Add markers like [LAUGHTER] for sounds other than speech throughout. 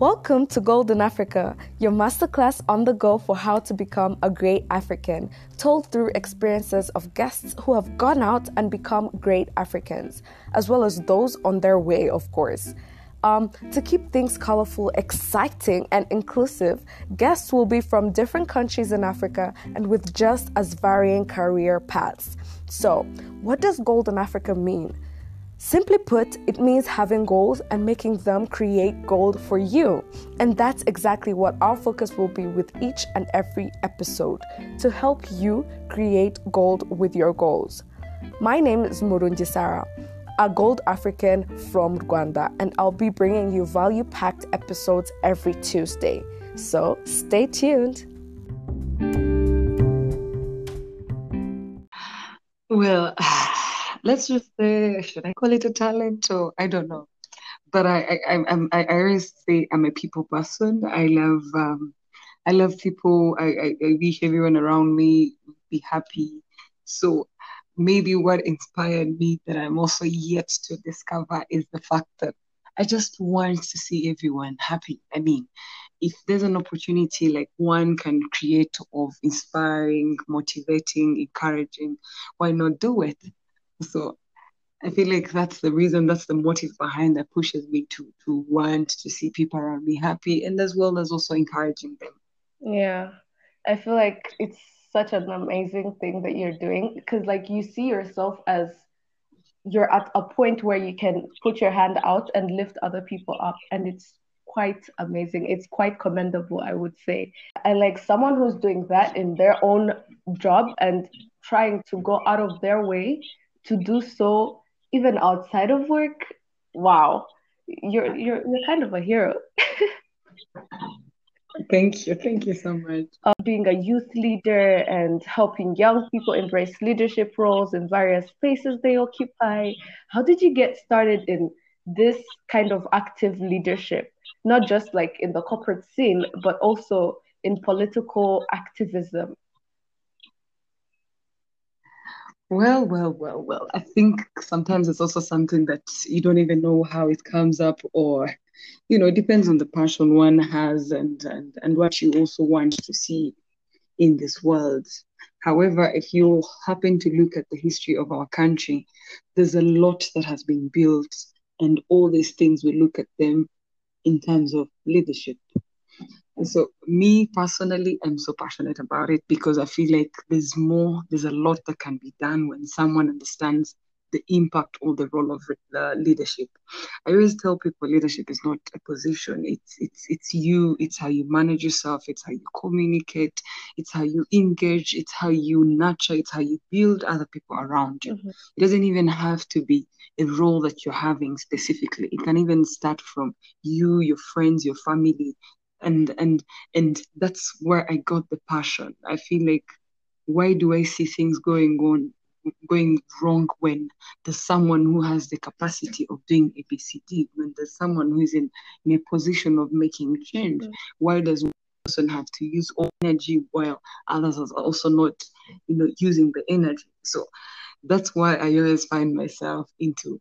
Welcome to Golden Africa, your masterclass on the go for how to become a great African, told through experiences of guests who have gone out and become great Africans, as well as those on their way, of course. Um, to keep things colorful, exciting, and inclusive, guests will be from different countries in Africa and with just as varying career paths. So, what does Golden Africa mean? Simply put, it means having goals and making them create gold for you. And that's exactly what our focus will be with each and every episode to help you create gold with your goals. My name is Murunji Sarah, a gold African from Rwanda, and I'll be bringing you value packed episodes every Tuesday. So stay tuned. Well, [SIGHS] let's just say, should I call it a talent or I don't know. But I, I, I'm, I, I always say I'm a people person. I love, um, I love people. I, I, I wish everyone around me be happy. So maybe what inspired me that I'm also yet to discover is the fact that I just want to see everyone happy. I mean, if there's an opportunity like one can create of inspiring, motivating, encouraging, why not do it? So I feel like that's the reason, that's the motive behind that pushes me to to want to see people around me happy and as well as also encouraging them. Yeah. I feel like it's such an amazing thing that you're doing because like you see yourself as you're at a point where you can put your hand out and lift other people up and it's quite amazing it's quite commendable i would say and like someone who's doing that in their own job and trying to go out of their way to do so even outside of work, wow, you're you're you're kind of a hero. [LAUGHS] Thank you. Thank you so much. Uh, being a youth leader and helping young people embrace leadership roles in various spaces they occupy. How did you get started in this kind of active leadership? Not just like in the corporate scene, but also in political activism. Well, well, well, well. I think sometimes it's also something that you don't even know how it comes up, or you know, it depends on the passion one has and and and what you also want to see in this world. However, if you happen to look at the history of our country, there's a lot that has been built, and all these things we look at them in terms of leadership. So me personally, I'm so passionate about it because I feel like there's more, there's a lot that can be done when someone understands the impact or the role of uh, leadership. I always tell people leadership is not a position. It's it's it's you. It's how you manage yourself. It's how you communicate. It's how you engage. It's how you nurture. It's how you build other people around you. Mm-hmm. It doesn't even have to be a role that you're having specifically. It can even start from you, your friends, your family, and and and that's where I got the passion. I feel like why do I see things going on going wrong when there's someone who has the capacity of doing ABCD, when there's someone who is in, in a position of making change? Mm-hmm. Why does one person have to use all energy while others are also not, you know, using the energy? So that's why I always find myself into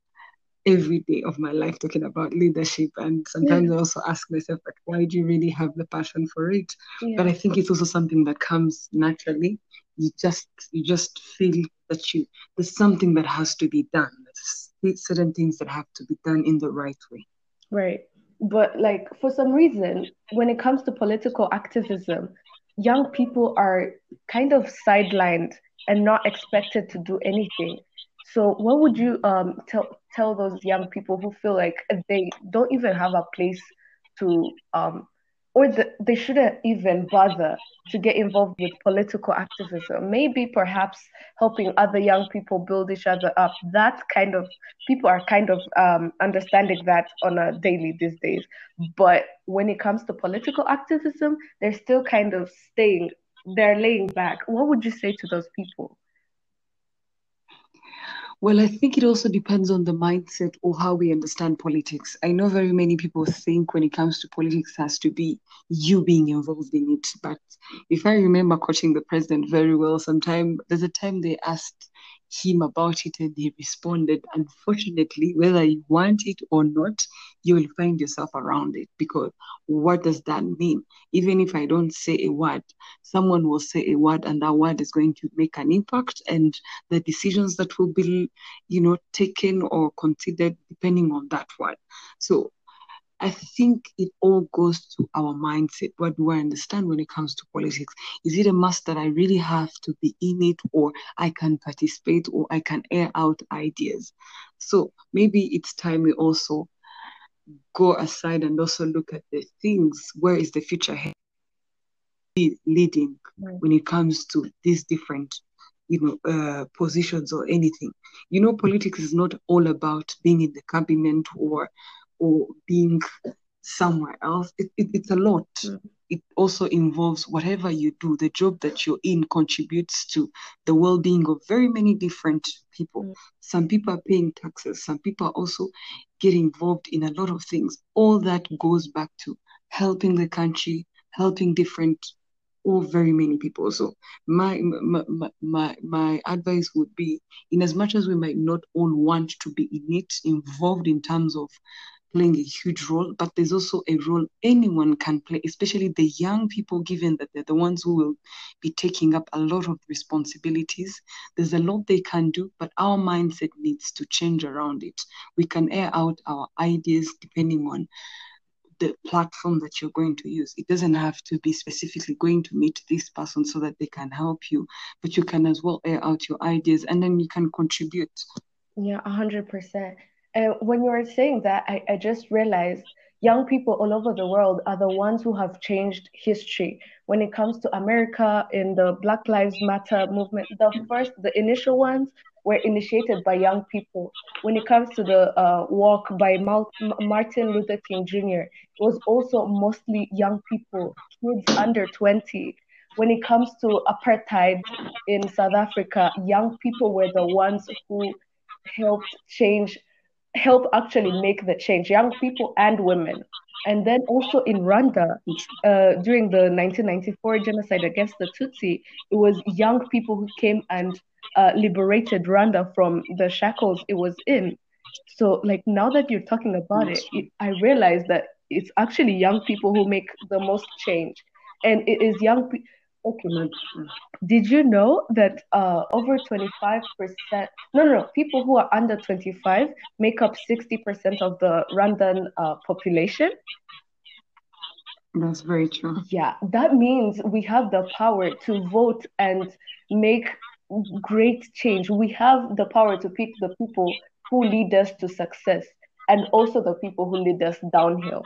every day of my life talking about leadership and sometimes yeah. i also ask myself like why do you really have the passion for it? Yeah. but i think it's also something that comes naturally. You just you just feel that you there's something that has to be done. There's certain things that have to be done in the right way. Right. But like for some reason when it comes to political activism young people are kind of sidelined and not expected to do anything so, what would you um, tell tell those young people who feel like they don't even have a place to, um, or the, they shouldn't even bother to get involved with political activism? Maybe perhaps helping other young people build each other up. That kind of people are kind of um, understanding that on a daily these days. But when it comes to political activism, they're still kind of staying. They're laying back. What would you say to those people? Well, I think it also depends on the mindset or how we understand politics. I know very many people think when it comes to politics has to be you being involved in it. But if I remember coaching the president very well, sometime there's a time they asked him about it and he responded. Unfortunately, whether you want it or not, you will find yourself around it because what does that mean? Even if I don't say a word, someone will say a word and that word is going to make an impact and the decisions that will be, you know, taken or considered depending on that word. So I think it all goes to our mindset. What do I understand when it comes to politics? Is it a must that I really have to be in it, or I can participate, or I can air out ideas? So maybe it's time we also go aside and also look at the things. Where is the future leading right. when it comes to these different you know, uh, positions or anything. You know, politics is not all about being in the cabinet or or being somewhere else. It, it, it's a lot. Mm. It also involves whatever you do, the job that you're in contributes to the well being of very many different people. Mm. Some people are paying taxes, some people are also getting involved in a lot of things. All that goes back to helping the country, helping different or very many people. So my, my my my my advice would be, in as much as we might not all want to be in it, involved in terms of playing a huge role, but there's also a role anyone can play, especially the young people, given that they're the ones who will be taking up a lot of responsibilities. There's a lot they can do, but our mindset needs to change around it. We can air out our ideas depending on the platform that you're going to use. It doesn't have to be specifically going to meet this person so that they can help you, but you can as well air out your ideas and then you can contribute. Yeah, 100%. When you were saying that, I, I just realized young people all over the world are the ones who have changed history. When it comes to America in the Black Lives Matter movement, the first, the initial ones were initiated by young people. When it comes to the uh, walk by Martin Luther King Jr., it was also mostly young people, kids under 20. When it comes to apartheid in South Africa, young people were the ones who helped change help actually make the change, young people and women. And then also in Rwanda, uh, during the 1994 genocide against the Tutsi, it was young people who came and uh, liberated Rwanda from the shackles it was in. So, like now that you're talking about it, it I realize that it's actually young people who make the most change, and it is young people Okay, man. Did you know that uh, over 25%, no, no, no, people who are under 25 make up 60% of the Rwandan uh, population? That's very true. Yeah, that means we have the power to vote and make great change. We have the power to pick the people who lead us to success and also the people who lead us downhill.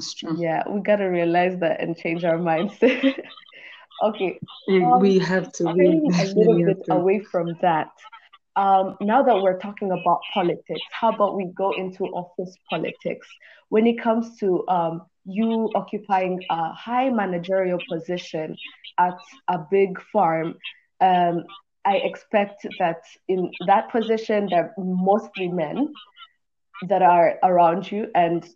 True. Yeah, we gotta realize that and change our mindset. [LAUGHS] okay. Um, we have to. a [LAUGHS] little bit away from that. Um, now that we're talking about politics, how about we go into office politics? When it comes to um, you occupying a high managerial position at a big farm, um, I expect that in that position, there are mostly men that are around you and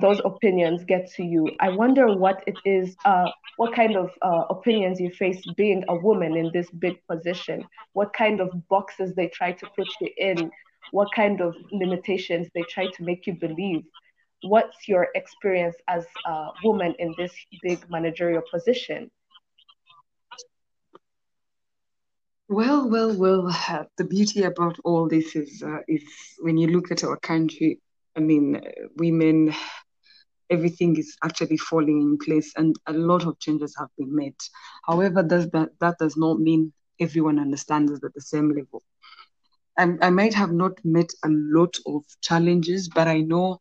those opinions get to you. I wonder what it is, uh, what kind of uh, opinions you face being a woman in this big position, what kind of boxes they try to put you in, what kind of limitations they try to make you believe. What's your experience as a woman in this big managerial position? Well, well, well. Uh, the beauty about all this is, uh, is when you look at our country. I mean, uh, women, everything is actually falling in place, and a lot of changes have been made. However, does that that does not mean everyone understands it at the same level. I, I might have not met a lot of challenges, but I know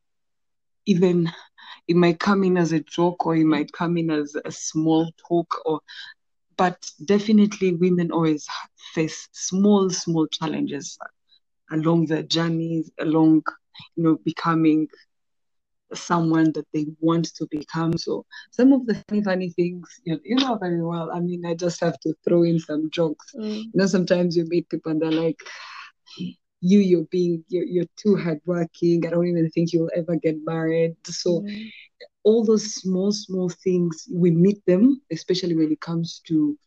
even it might come in as a joke or it might come in as a small talk or but definitely women always face small small challenges along their journeys along you know becoming someone that they want to become. So some of the funny funny things you know, you know very well. I mean i just have to throw in some jokes. Mm. you know sometimes you meet people and they're like you you're being you're, you're too hardworking. I don't even think you'll ever get married. So mm all those small, small things, we meet them, especially when it comes to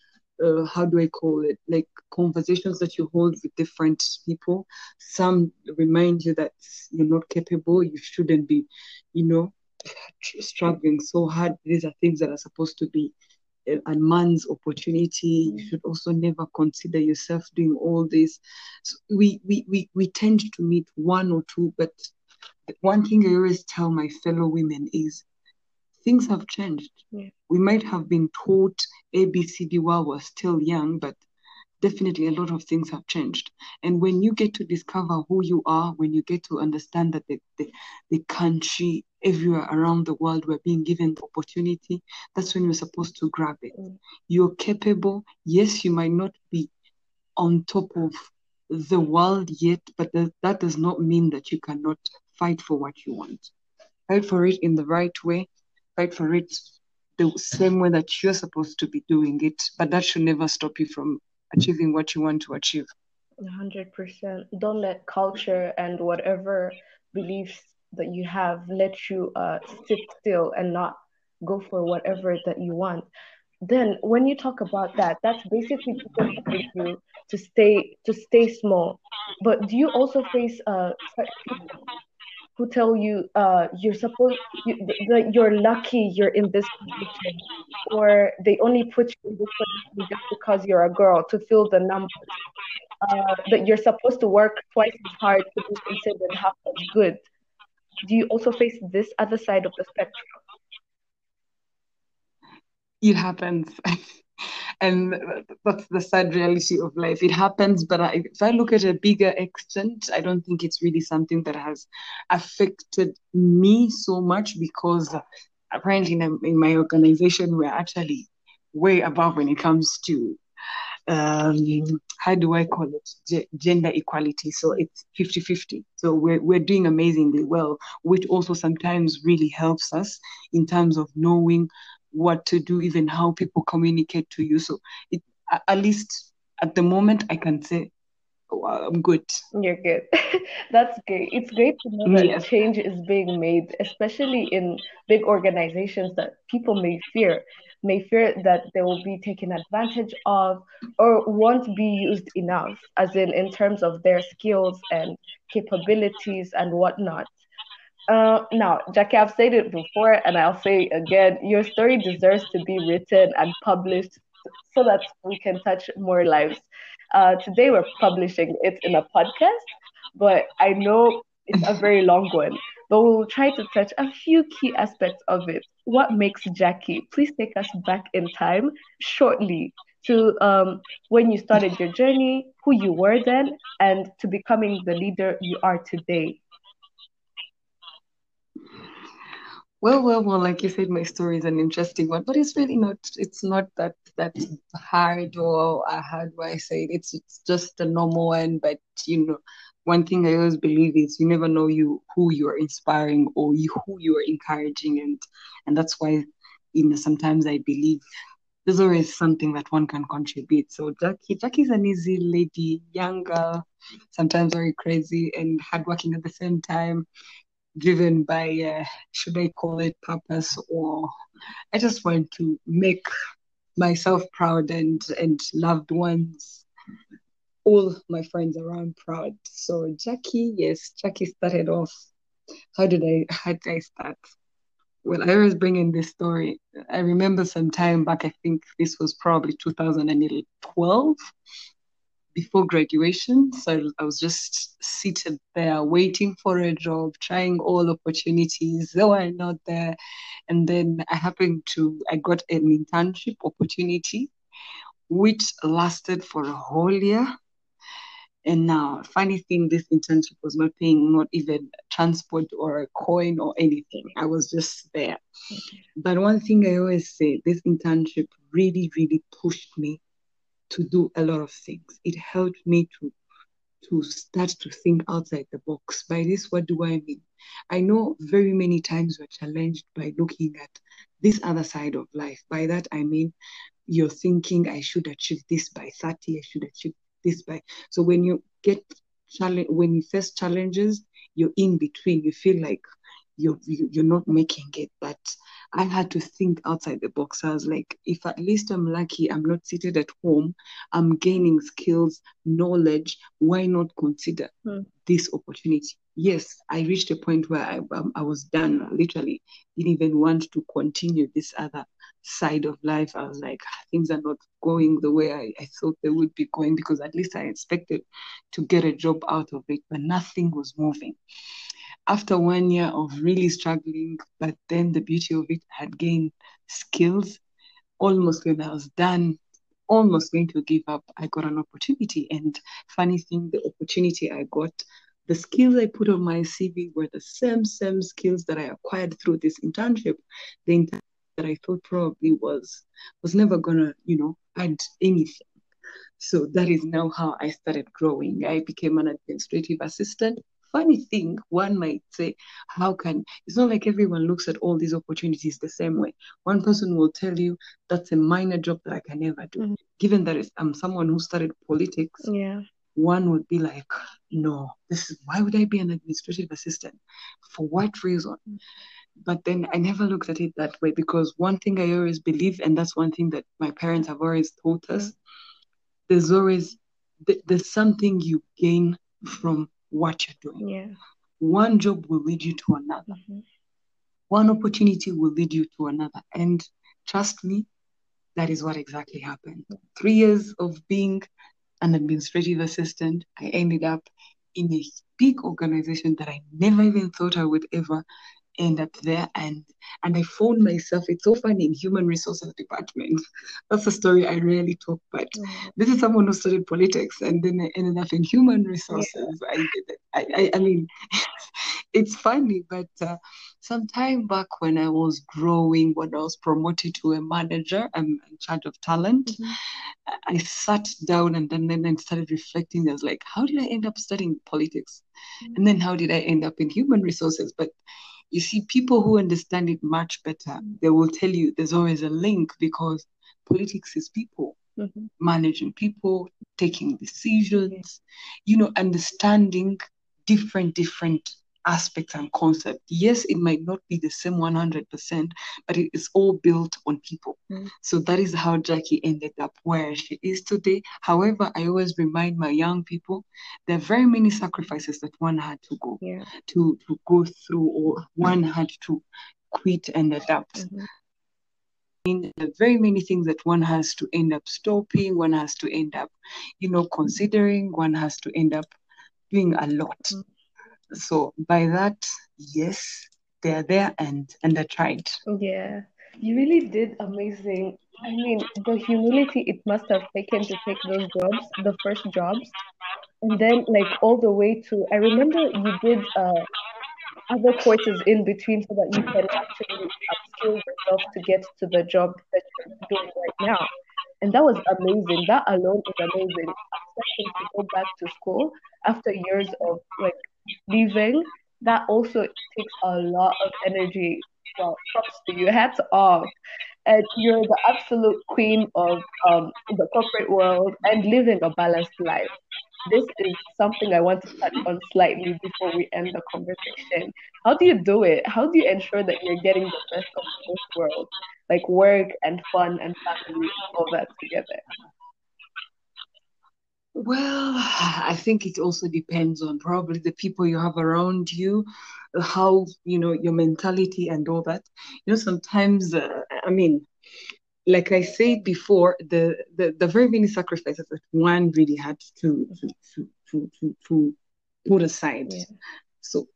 uh, how do I call it? Like conversations that you hold with different people. Some remind you that you're not capable, you shouldn't be, you know, struggling so hard. These are things that are supposed to be a man's opportunity. You should also never consider yourself doing all this. So we, we, we, we tend to meet one or two, but one thing I always tell my fellow women is things have changed. Yeah. We might have been taught ABCD while we're still young, but definitely a lot of things have changed. And when you get to discover who you are, when you get to understand that the, the, the country everywhere around the world we're being given the opportunity, that's when you're supposed to grab it. Mm. You're capable. Yes, you might not be on top of the world yet, but th- that does not mean that you cannot fight for what you want. Fight for it in the right way. Fight for it the same way that you're supposed to be doing it. But that should never stop you from achieving what you want to achieve. 100%. Don't let culture and whatever beliefs that you have let you uh, sit still and not go for whatever that you want. Then when you talk about that, that's basically telling you to stay to stay small. But do you also face uh, who tell you uh, you're supposed you, that you're lucky you're in this position, or they only put you in this position just because you're a girl to fill the numbers. Uh, that you're supposed to work twice as hard to be considered half as good. Do you also face this other side of the spectrum? It happens. [LAUGHS] and that's the sad reality of life. It happens, but I, if I look at a bigger extent, I don't think it's really something that has affected me so much because apparently in, in my organization we're actually way above when it comes to um, how do I call it G- gender equality. So it's 50 50. So we're, we're doing amazingly well, which also sometimes really helps us in terms of knowing what to do, even how people communicate to you. So it, at least at the moment, I can say oh, I'm good. You're good. [LAUGHS] That's great. It's great to know that yes. change is being made, especially in big organizations that people may fear, may fear that they will be taken advantage of or won't be used enough, as in in terms of their skills and capabilities and whatnot. Uh, now, Jackie, I've said it before and I'll say it again. Your story deserves to be written and published so that we can touch more lives. Uh, today, we're publishing it in a podcast, but I know it's a very long one. But we'll try to touch a few key aspects of it. What makes Jackie? Please take us back in time shortly to um, when you started your journey, who you were then, and to becoming the leader you are today. Well, well, well, like you said, my story is an interesting one, but it's really not, it's not that that hard or hard way I say it. It's, it's just a normal one. But you know, one thing I always believe is you never know you who you are inspiring or you who you are encouraging and and that's why you know sometimes I believe there's always something that one can contribute. So Jackie, Jackie's an easy lady, young girl, sometimes very crazy and hardworking at the same time driven by uh, should I call it purpose or I just want to make myself proud and and loved ones all my friends around proud. So Jackie yes Jackie started off. How did I how did I start? Well I always bring in this story. I remember some time back I think this was probably 2012 before graduation. So I was just seated there waiting for a job, trying all opportunities. They were not there. And then I happened to, I got an internship opportunity, which lasted for a whole year. And now, funny thing, this internship was not paying not even transport or a coin or anything. I was just there. But one thing I always say, this internship really, really pushed me to do a lot of things. It helped me to to start to think outside the box. By this, what do I mean? I know very many times we're challenged by looking at this other side of life. By that, I mean you're thinking, I should achieve this by 30, I should achieve this by. So when you get challenge, when you face challenges, you're in between. You feel like you're you're not making it. But I had to think outside the box. I was like, if at least I'm lucky, I'm not seated at home, I'm gaining skills, knowledge, why not consider Hmm. this opportunity? Yes, I reached a point where I, um, I was done, literally, didn't even want to continue this other side of life. I was like, "Ah, things are not going the way I, I thought they would be going because at least I expected to get a job out of it, but nothing was moving after one year of really struggling, but then the beauty of it I had gained skills. Almost when I was done, almost going to give up, I got an opportunity. And funny thing, the opportunity I got, the skills I put on my CV were the same, same skills that I acquired through this internship. The internship that I thought probably was was never gonna, you know, add anything. So that is now how I started growing. I became an administrative assistant. Funny thing, one might say, how can it's not like everyone looks at all these opportunities the same way. One person will tell you that's a minor job that I can never do. Mhm. Given that I'm someone who studied politics, Yeah. one would be like, no, this is why would I be an administrative assistant? For what reason? But then I never looked at it that way because one thing I always believe, and that's one thing that my parents have always taught us, there's always th- there's something you gain from what you're doing. Yeah. One job will lead you to another. Mhm. One opportunity will lead you to another. And trust me, that is what exactly happened. Three years of being an administrative assistant, I ended up in a big organization that I never even thought I would ever end up there. And and I found myself, it's so funny in human resources department. That's a story I rarely talk about. Mhm. This is someone who studied politics and then I ended up in human resources. I, I, I, I mean, [LAUGHS] it's funny, but uh, some time back when I was growing, when I was promoted to a manager, I'm in charge of talent. Mhm. I sat down and then, then I started reflecting. I was like, how did I end up studying politics? And then how did I end up in human resources? But you see, people who understand it much better, they will tell you there's always a link because politics is people Mhm. managing people, taking decisions, you know, understanding different, different aspects and concepts. Yes, it might not be the same 100%, but it is all built on people. Mm. So that is how Jackie ended up where she is today. However, I always remind my young people there are very many sacrifices that one had to go Yeah. to to go through or one had to quit and adapt. Mhm. There are very many things that one has to end up stopping, one has to end up, you know, considering, one has to end up doing a lot. Mm. So by that, yes, they're there and and I tried. Yeah, you really did amazing. I mean, the humility it must have taken to take those jobs, the first jobs, and then like all the way to, I remember you did uh other courses in between so that you can actually upskill yourself to get to the job that you're doing right now. And that was amazing. That alone is amazing. Accepting to go back to school after years of like leaving, that also takes a lot of energy. Well, props to you. Hats off. And you're the absolute queen of um, the corporate world and living a balanced life. This is something I want to touch on slightly before we end the conversation. How do you do it? How do you ensure that you're getting the best of both worlds, like work and fun and family, all that together? Well, I think it also depends on probably the people you have around you, how, you know, your mentality and all that. You know, sometimes, uh, I mean, like I said before, the, the the very many sacrifices that one really had to to to to, to, put aside. Yeah. So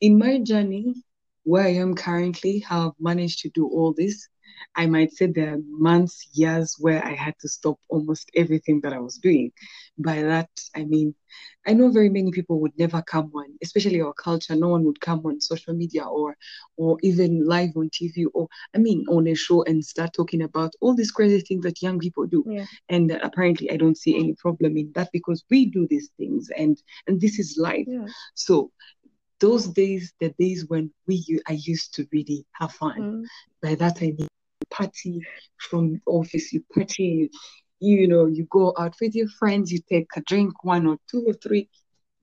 in my journey, where I am currently, how I've managed to do all this, I might say there are months, years where I had to stop almost everything that I was doing. By that, I mean, I know very many people would never come on, especially our culture, no one would come on social media or or even live on TV or I mean on a show and start talking about all these crazy things that young people do. Yeah. And uh, apparently I don't see any problem in that because we do these things and and this is life. Yeah. So those days, the days when we I used to really have fun. Mm. By that I mean party from office, you party, you, you know, you go out with your friends, you take a drink, one or two or three.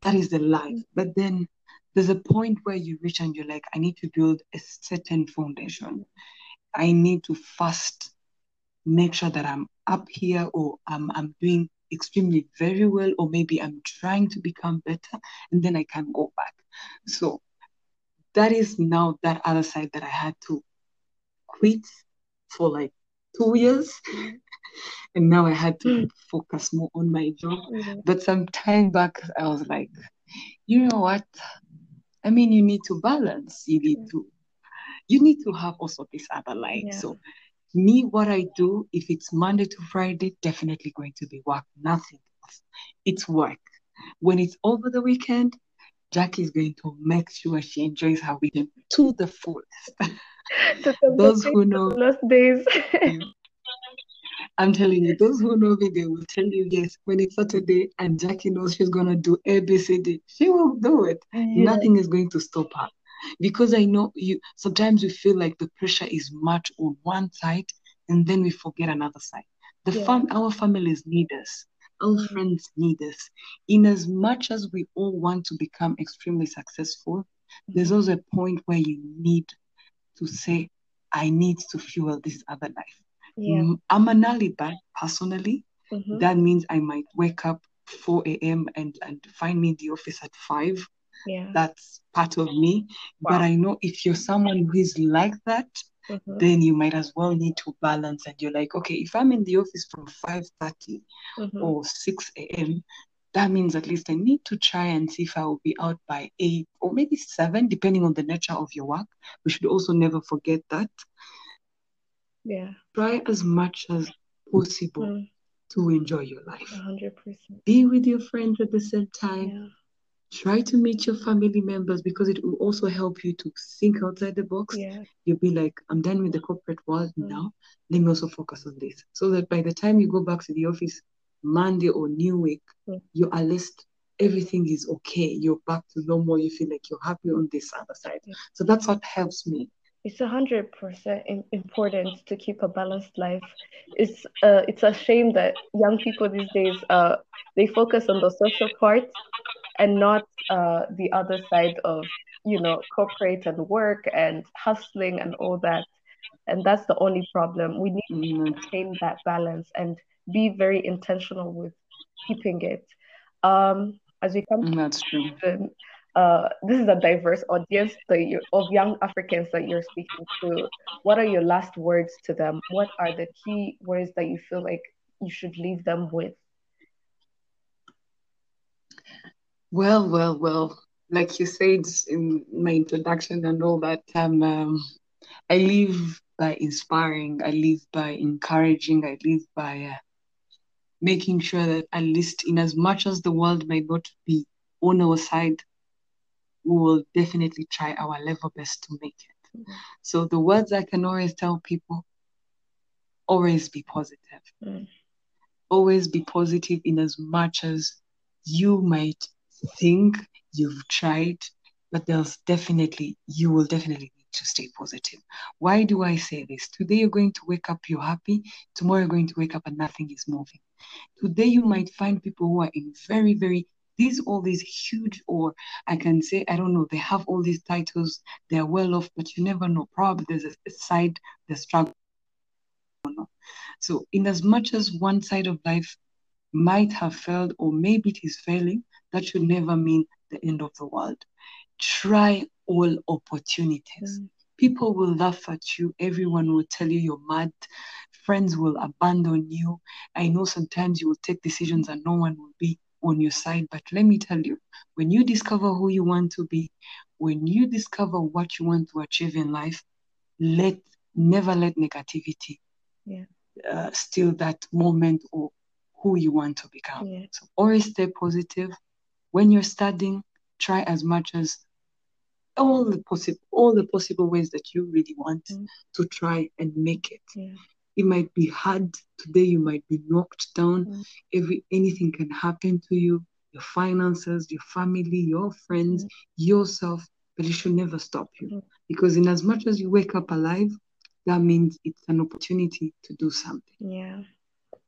That is the life. But then there's a point where you reach and you're like, I need to build a certain foundation. I need to first make sure that I'm up here or I'm, I'm doing extremely very well, or maybe I'm trying to become better, and then I can go back. So that is now that other side that I had to quit for like two years. [LAUGHS] and now I had to mm. focus more on my job. Mm-hmm. But some time back, I was like, you know what? I mean, you need to balance. You need to, you need to have also this other life. Yeah. So, me, what I do, if it's Monday to Friday, definitely going to be work, nothing else. It's work. When it's over the weekend, Jackie is going to make sure she enjoys her weekend to the fullest. [LAUGHS] [LAUGHS] those who know last days. I'm telling you, those who know me, they will tell you yes. When it's Saturday and Jackie knows she's gonna do ABCD, she will do it. Yeah. Nothing is going to stop her. Because I know you sometimes we feel like the pressure is much on one side and then we forget another side. The yeah. fam our families need us. Our mm-hmm. friends need us. In as much as we all want to become extremely successful, mm-hmm. there's also a point where you need to say, I need to fuel this other life. Yeah. Mm, I'm an bird personally. Mm-hmm. That means I might wake up 4 a.m. and, and find me in the office at 5. Yeah. That's part of me. Wow. But I know if you're someone who is like that, mm-hmm. then you might as well need to balance and you're like, okay, if I'm in the office from 5:30 mm-hmm. or 6 a.m., that means at least I need to try and see if I will be out by eight or maybe seven, depending on the nature of your work. We should also never forget that. Yeah. Try as much as possible mm. to enjoy your life. 100%. Be with your friends at the same time. Yeah. Try to meet your family members because it will also help you to think outside the box. Yeah. You'll be like, I'm done with the corporate world mm. now. Let me also focus on this. So that by the time you go back to the office, Monday or new week, you're at least everything is okay. You're back to normal. You feel like you're happy on this other side. Yeah. So that's what helps me. It's a hundred percent important to keep a balanced life. It's uh, it's a shame that young people these days uh, they focus on the social part and not uh, the other side of you know corporate and work and hustling and all that. And that's the only problem. We need mm-hmm. to maintain that balance and be very intentional with keeping it. Um, as we come, that's true. uh, this is a diverse audience you, of young Africans that you're speaking to. What are your last words to them? What are the key words that you feel like you should leave them with? Well, well, well. Like you said in my introduction and all that, um, um I live by inspiring. I live by encouraging. I live by uh, making sure that at least in as much as the world may not be on our side, we will definitely try our level best to make it. Mm-hmm. So the words I can always tell people, always be positive. Mm. Always be positive in as much as you might think you've tried, but there's definitely, you will definitely need to stay positive. Why do I say this? Today you're going to wake up, you're happy. Tomorrow you're going to wake up and nothing is moving. Today you might find people who are in very, very these all these huge or I can say, I don't know, they have all these titles, they're well off, but you never know. Probably there's a, side, the struggle. So in as much as one side of life might have failed or maybe it is failing, that should never mean the end of the world. Try all opportunities. Mm. People will laugh at you. Everyone will tell you you're mad. Friends will abandon you. I know sometimes you will take decisions and no one will be on your side. But let me tell you, when you discover who you want to be, when you discover what you want to achieve in life, let never let negativity yeah. uh, steal that moment or who you want to become. Yeah. So always stay positive. When you're studying, try as much as all the possible all the possible ways that you really want mm. to try and make it. Yeah. It might be hard today. You might be knocked down. Mm. Every anything can happen to you. Your finances, your family, your friends, mm. yourself. But it should never stop you mm. because in as much as you wake up alive, that means it's an opportunity to do something. Yeah.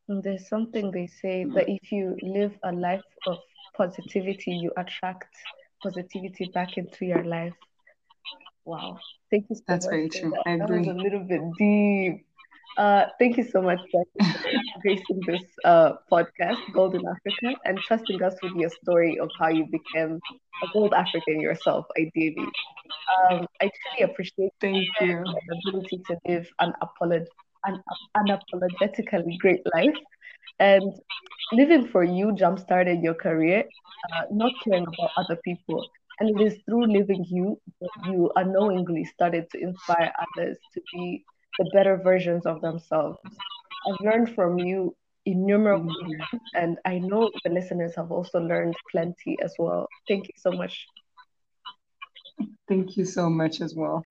And there's something they say that if you live a life of positivity, you attract positivity back into your life. Wow. Thank you so That's much. very true. That. I that was a little bit deep. Uh, thank you so much for gracing this uh, podcast, Golden Africa, and trusting us with your story of how you became a gold African yourself, ideally. Um, I truly appreciate Thank you. the ability to live an, apolog- an unapologetically great life. And living for you jump started your career, uh, not caring about other people. And it is through living you that you unknowingly started to inspire others to be the better versions of themselves. I've learned from you innumerable and I know the listeners have also learned plenty as well. Thank you so much. Thank you so much as well.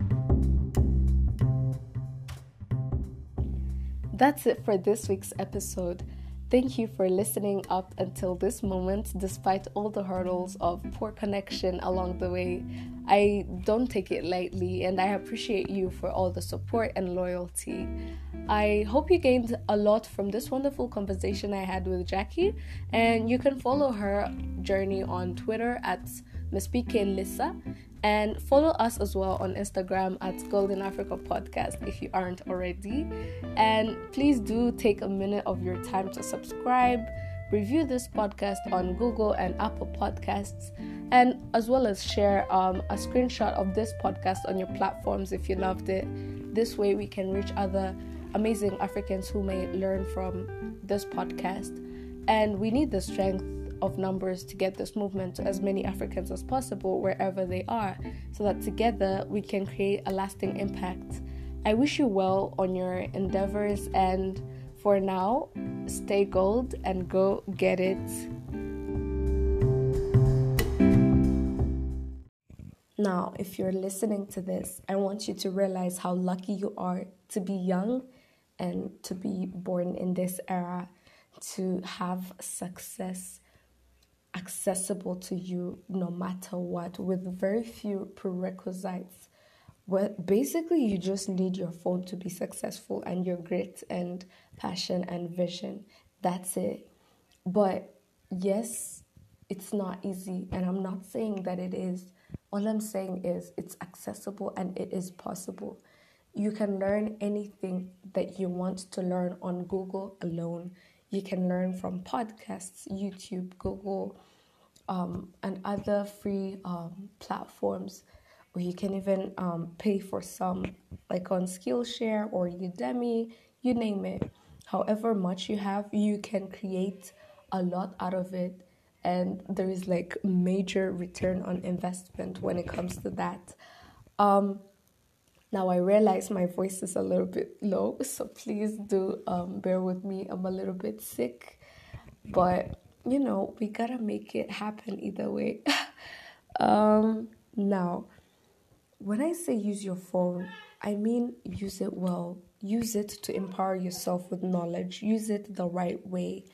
That's it for this week's episode. Thank you for listening up until this moment, despite all the hurdles of poor connection along the way. I don't take it lightly, and I appreciate you for all the support and loyalty. I hope you gained a lot from this wonderful conversation I had with Jackie, and you can follow her journey on Twitter at Miss PK Lissa and follow us as well on Instagram at Golden Africa Podcast if you aren't already. And please do take a minute of your time to subscribe, review this podcast on Google and Apple Podcasts, and as well as share um, a screenshot of this podcast on your platforms if you loved it. This way, we can reach other amazing Africans who may learn from this podcast. And we need the strength of numbers to get this movement to as many Africans as possible wherever they are, so that together we can create a lasting impact. I wish you well on your endeavors, and for now, stay gold and go get it. Now, if you're listening to this, I want you to realize how lucky you are to be young and to be born in this era, to have success accessible to you no matter what with very few prerequisites. Well basically you just need your phone to be successful and your grit and passion and vision. That's it. But yes it's not easy and i'm not saying that it is. All i'm saying is it's accessible and it is possible. You can learn anything that you want to learn on google alone you can learn from podcasts, YouTube, Google, um, and other free um, platforms. Or you can even um, pay for some, like on Skillshare or Udemy, you name it. However much you have, you can create a lot out of it. And there is like major return on investment when it comes to that. Um, now I realize my voice is a little bit low, so please do um, bear with me. I'm a little bit sick, but you know we gotta make it happen either way. [LAUGHS] um, now, when I say use your phone, I mean use it well. Use it to empower yourself with knowledge. Use it the right way.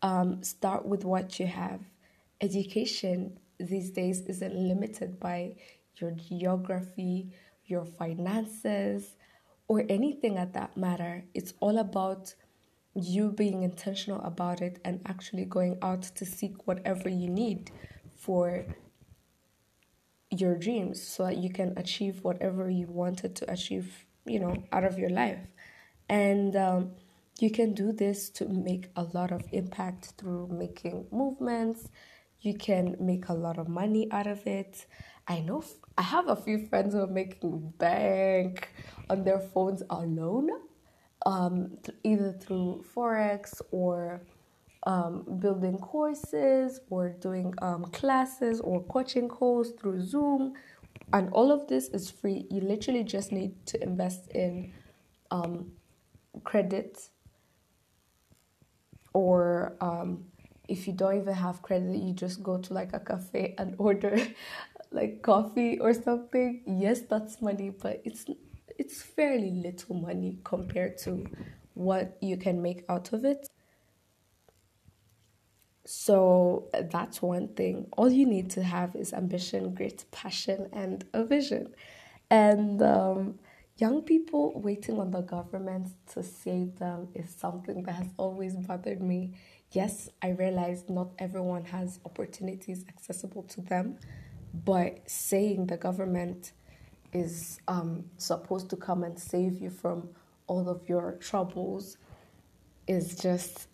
Um, start with what you have. Education these days isn't limited by your geography your finances, or anything at that matter. It's all about you being intentional about it and actually going out to seek whatever you need for your dreams so that you can achieve whatever you wanted to achieve, you know, out of your life. And um, you can do this to make a lot of impact through making movements. You can make a lot of money out of it. I know I have a few friends who are making bank on their phones alone, um, th- either through forex or um, building courses or doing um, classes or coaching calls through Zoom, and all of this is free. You literally just need to invest in um, credit or um, if you don't even have credit, you just go to like a cafe and [LAUGHS] order like coffee or something. Yes, that's money, but it's it's fairly little money compared to what you can make out of it. So that's one thing. All you need to have is ambition, grit, passion, and a vision. And um, young people waiting on the government to save them is something that has always bothered me. Yes, I realize not everyone has opportunities accessible to them, but saying the government is um, supposed to come and save you from all of your troubles is just,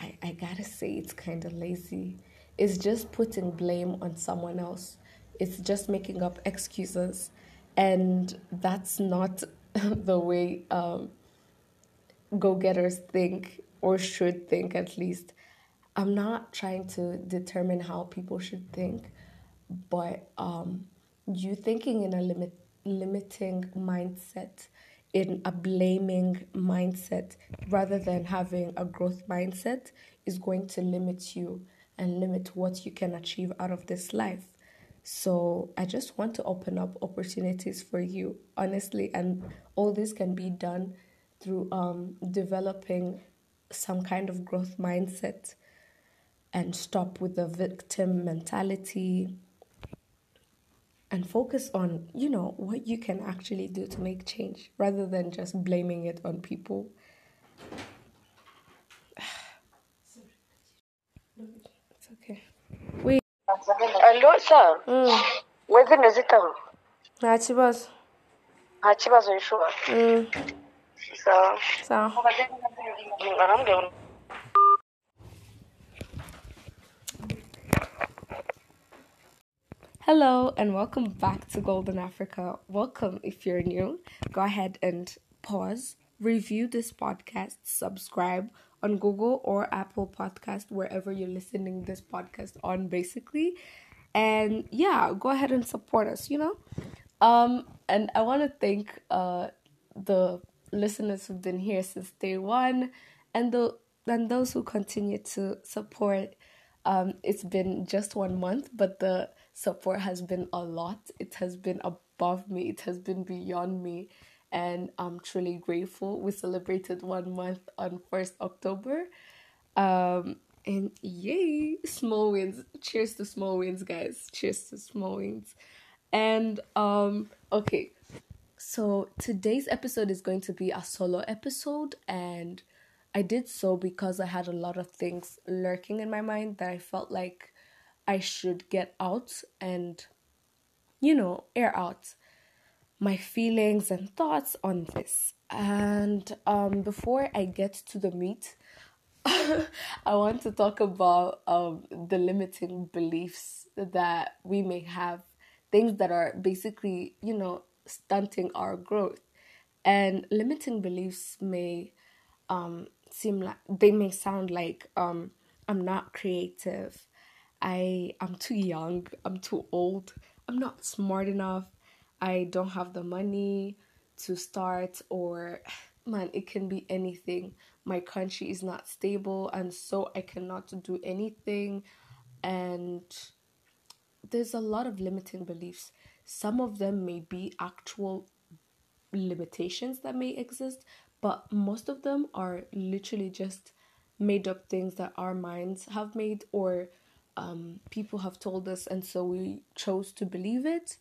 I, I gotta say, it's kind of lazy. It's just putting blame on someone else, it's just making up excuses. And that's not [LAUGHS] the way um, go getters think, or should think at least. I'm not trying to determine how people should think, but um, you thinking in a limit, limiting mindset, in a blaming mindset, rather than having a growth mindset, is going to limit you and limit what you can achieve out of this life. So I just want to open up opportunities for you, honestly, and all this can be done through um, developing some kind of growth mindset and stop with the victim mentality and focus on, you know, what you can actually do to make change rather than just blaming it on people. [SIGHS] It's okay. Wait. Allo sir Mm. itabo Nta kibazo. nta kibazo yishuba Mm. Arambwira ngo Hello and welcome back to Golden Africa. Welcome if you're new. Go ahead and pause, review this podcast, subscribe on Google or Apple Podcast wherever you're listening this podcast on basically. And yeah, go ahead and support us, you know? Um and I want to thank uh the listeners who've been here since day 1 and the and those who continue to support um, it's been just one month, but the support has been a lot. It has been above me, it has been beyond me, and I'm truly grateful. We celebrated one month on 1st October. Um, and yay, small wins. Cheers to small wins, guys. Cheers to small wins. And um, okay, so today's episode is going to be a solo episode, and I did so because I had a lot of things lurking in my mind that I felt like I should get out and, you know, air out my feelings and thoughts on this. And um, before I get to the meat, [LAUGHS] I want to talk about um, the limiting beliefs that we may have, things that are basically, you know, stunting our growth. And limiting beliefs may um, seem like they may sound like um, I'm not creative, I am too young, I'm too old, I'm not smart enough, I don't have the money to start, or [SIGHS] man, it can be anything. My country is not stable, and so I cannot do anything. And there's a lot of limiting beliefs. Some of them may be actual limitations that may exist, but most of them are literally just made up things that our minds have made or um, people have told us, and so we chose to believe it.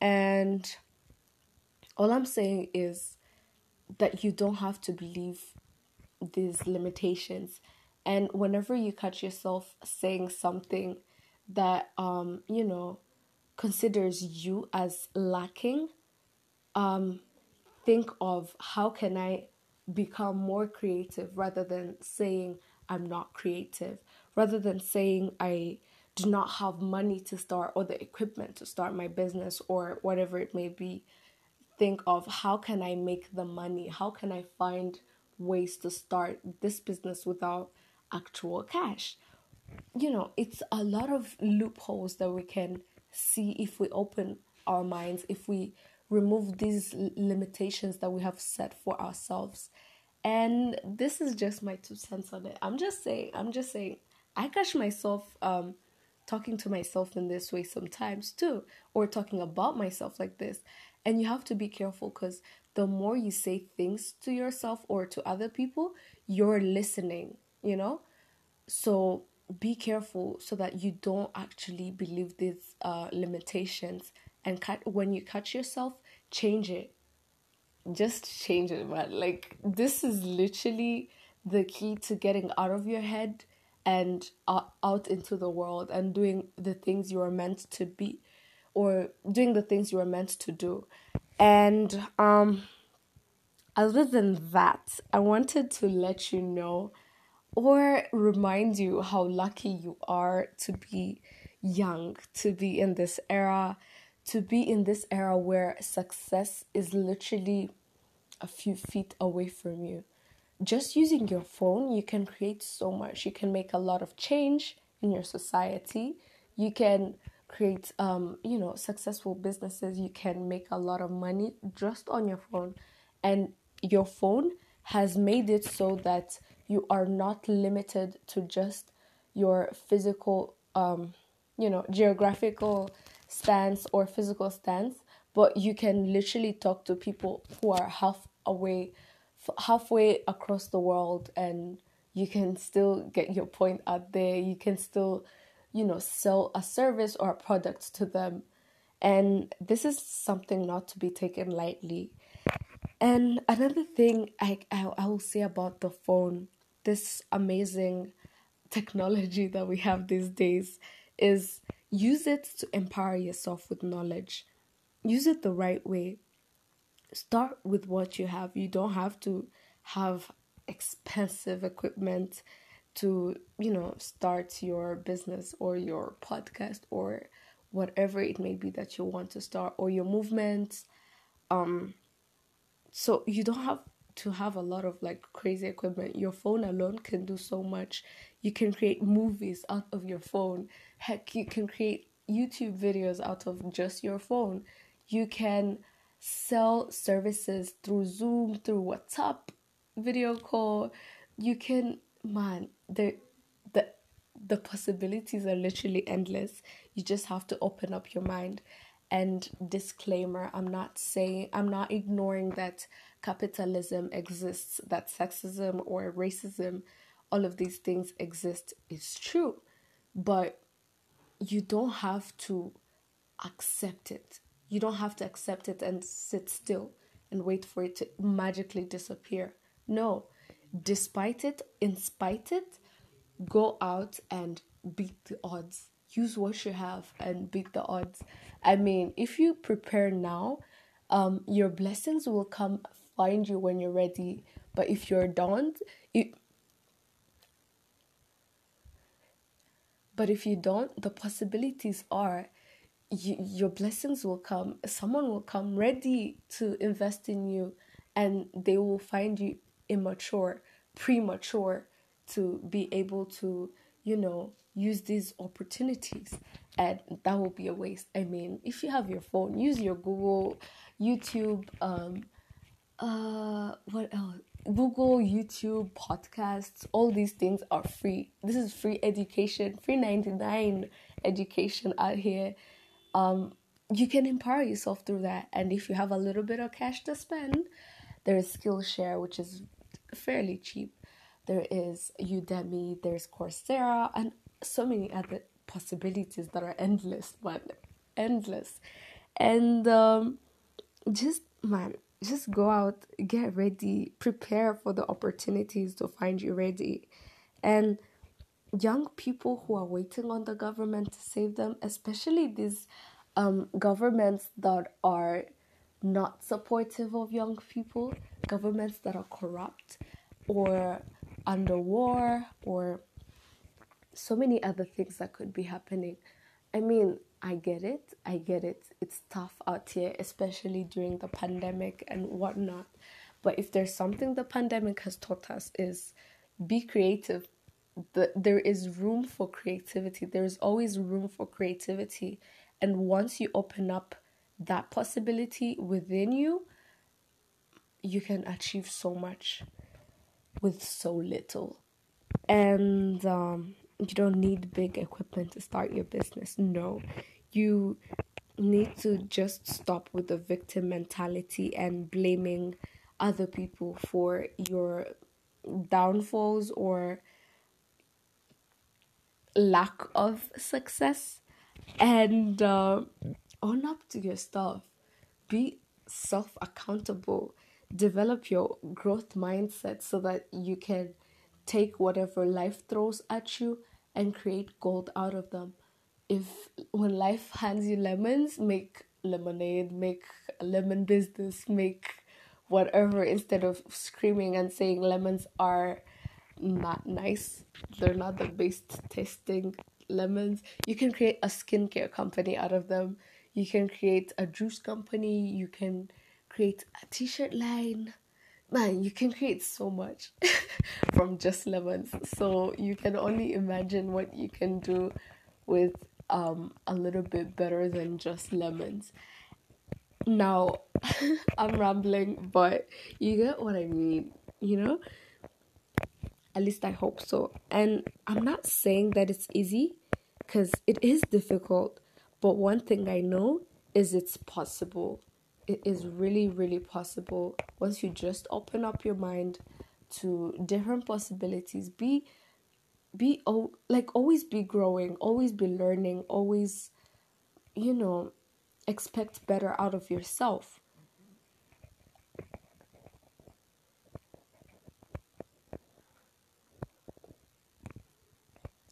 And all I'm saying is that you don't have to believe these limitations. And whenever you catch yourself saying something that, um, you know, considers you as lacking, um, think of how can I become more creative rather than saying I'm not creative, rather than saying I do not have money to start or the equipment to start my business or whatever it may be. Think of how can I make the money? How can I find ways to start this business without actual cash? You know, it's a lot of loopholes that we can see if we open our minds, if we remove these limitations that we have set for ourselves. And this is just my two cents on it. I'm just saying, I'm just saying, I catch myself um, talking to myself in this way sometimes too, or talking about myself like this. And you have to be careful because the more you say things to yourself or to other people, you're listening, you know? So be careful so that you don't actually believe these uh, limitations. And cut, when you catch yourself, change it. Just change it, man. Like, this is literally the key to getting out of your head and uh, out into the world and doing the things you are meant to be. or doing the things you are meant to do. And um, other than that, I wanted to let you know or remind you how lucky you are to be young, to be in this era, to be in this era where success is literally a few feet away from you. Just using your phone, you can create so much. You can make a lot of change in your society. You can create, um, you know, successful businesses. You can make a lot of money just on your phone. And your phone has made it so that you are not limited to just your physical, um, you know, geographical stance or physical stance, but you can literally talk to people who are half away, halfway across the world, and you can still get your point out there. You can still, you know, sell a service or a product to them. And this is something not to be taken lightly. And another thing I, I, I will say about the phone, this amazing technology that we have these days, is use it to empower yourself with knowledge. Use it the right way. Start with what you have. You don't have to have expensive equipment to, you know, start your business or your podcast or whatever it may be that you want to start or your movement. Um so you don't have to have a lot of like crazy equipment. Your phone alone can do so much. You can create movies out of your phone. Heck, you can create YouTube videos out of just your phone. You can sell services through Zoom, through WhatsApp, video call. You can man, the the the possibilities are literally endless. You just have to open up your mind. And disclaimer, I'm not saying I'm not ignoring that capitalism exists, that sexism or racism, all of these things exist. It's true. But you don't have to accept it. You don't have to accept it and sit still and wait for it to magically disappear. No, despite it, in spite it, go out and beat the odds. Use what you have and beat the odds. I mean, if you prepare now, um, your blessings will come find you when you're ready. But if you're don't, it, but if you don't, the possibilities are you, your blessings will come. Someone will come ready to invest in you, and they will find you immature, premature to be able to, you know, use these opportunities and that will be a waste i mean if you have your phone use your google youtube um uh what else? Google youtube podcasts all these things are free. This is free education free 99 education out here. Um you can empower yourself through that. And if you have a little bit of cash to spend there is skillshare which is fairly cheap. There is udemy there's coursera and so many other possibilities that are endless, man, endless. And um, just, man, just go out, get ready, prepare for the opportunities to find you ready. And young people who are waiting on the government to save them, especially these um, governments that are not supportive of young people, governments that are corrupt or under war or so many other things that could be happening. I mean, I get it. I get it. It's tough out here, especially during the pandemic and whatnot. But if there's something the pandemic has taught us is be creative. The, there is room for creativity. There is always room for creativity. And once you open up that possibility within you, you can achieve so much with so little. And um, you don't need big equipment to start your business. No, you need to just stop with the victim mentality and blaming other people for your downfalls or lack of success. And uh, own up to your stuff. Be self accountable develop your growth mindset so that you can take whatever life throws at you and create gold out of them. If when life hands you lemons, make lemonade, make a lemon business, make whatever instead of screaming and saying lemons are not nice. They're not the best tasting lemons. You can create a skincare company out of them. You can create a juice company. You can create a t shirt line. Man, you can create so much [LAUGHS] from just lemons. So you can only imagine what you can do with um, a little bit better than just lemons. Now, [LAUGHS] I'm rambling, but you get what I mean, you know? At least I hope so. And I'm not saying that it's easy because it is difficult, but one thing I know is it's possible. It is really, really possible once you just open up your mind to different possibilities. Be be oh, like always be growing, always be learning, always you know, expect better out of yourself.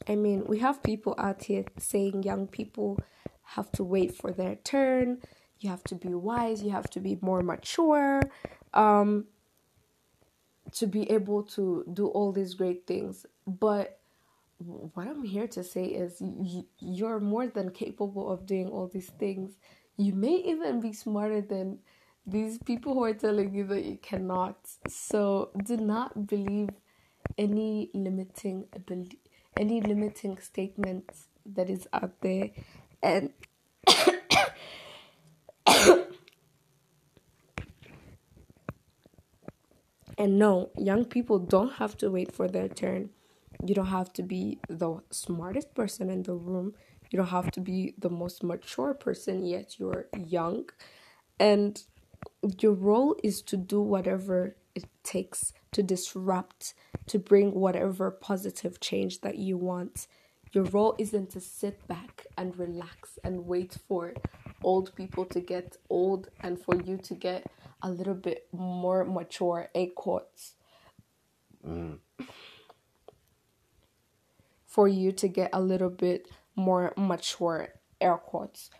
I mean, we have people out here saying young people have to wait for their turn, you have to be wise, you have to be more mature, um, to be able to do all these great things. But what I'm here to say is you're more than capable of doing all these things. You may even be smarter than these people who are telling you that you cannot. So do not believe any limiting ability any limiting statements that is out there and [COUGHS] and no young people don't have to wait for their turn you don't have to be the smartest person in the room you don't have to be the most mature person yet you're young and your role is to do whatever it takes to disrupt, to bring whatever positive change that you want. Your role isn't to sit back and relax and wait for old people to get old and for you to get a little bit more mature, a quotes. Mm. For you to get a little bit more mature, air quotes.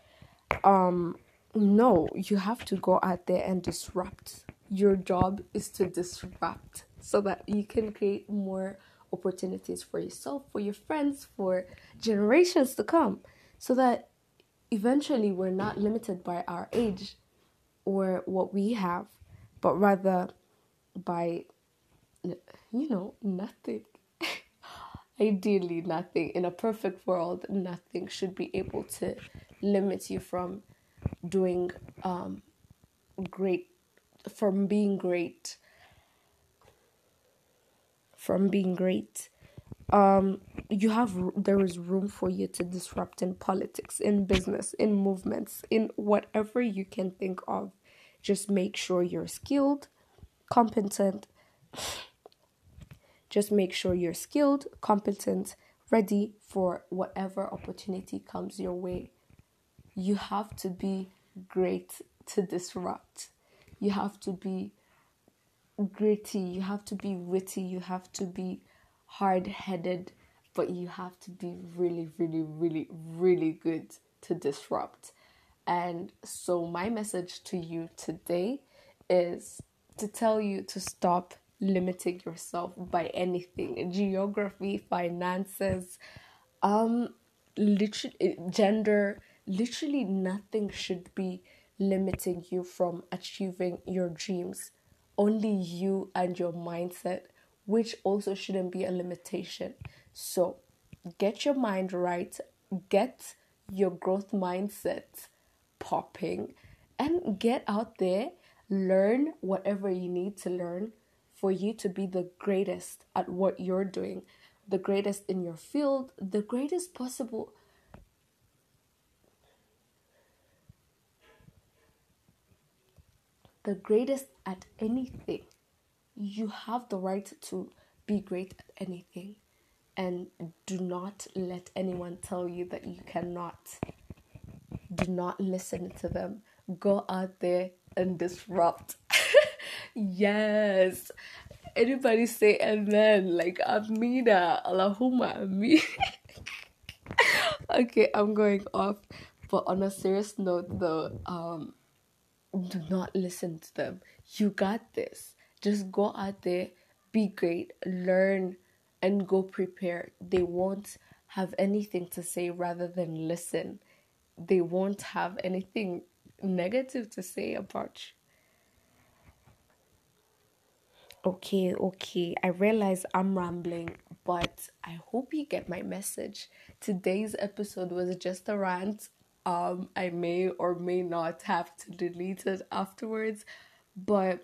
Um, no, you have to go out there and disrupt your job is to disrupt so that you can create more opportunities for yourself, for your friends, for generations to come, so that eventually we're not limited by our age or what we have, but rather by, you know, nothing. Ideally, nothing. In a perfect world, nothing should be able to limit you from doing um, great from being great from being great um you have there is room for you to disrupt in politics in business in movements in whatever you can think of just make sure you're skilled competent just make sure you're skilled competent ready for whatever opportunity comes your way. You have to be great to disrupt. You have to be gritty, you have to be witty, you have to be hard headed, but you have to be really, really, really, really good to disrupt. And so, my message to you today is to tell you to stop limiting yourself by anything geography, finances, um, literally, gender, literally nothing should be limiting you from achieving your dreams. Only you and your mindset, which also shouldn't be a limitation. So, get your mind right, get your growth mindset popping, and get out there, learn whatever you need to learn for you to be the greatest at what you're doing, the greatest in your field, the greatest possible the greatest at anything. You have the right to be great at anything. And do not let anyone tell you that you cannot. Do not listen to them. Go out there and disrupt. Yes. Anybody say amen? Like Amina, Allahumma Amin. [LAUGHS] okay, I'm going off. But on a serious note, though, um, do not listen to them. You got this. Just go out there, be great, learn, and go prepared. They won't have anything to say rather than listen. They won't have anything negative to say about you. Okay, okay. I realize I'm rambling, but I hope you get my message. Today's episode was just a rant. Um, I may or may not have to delete it afterwards, but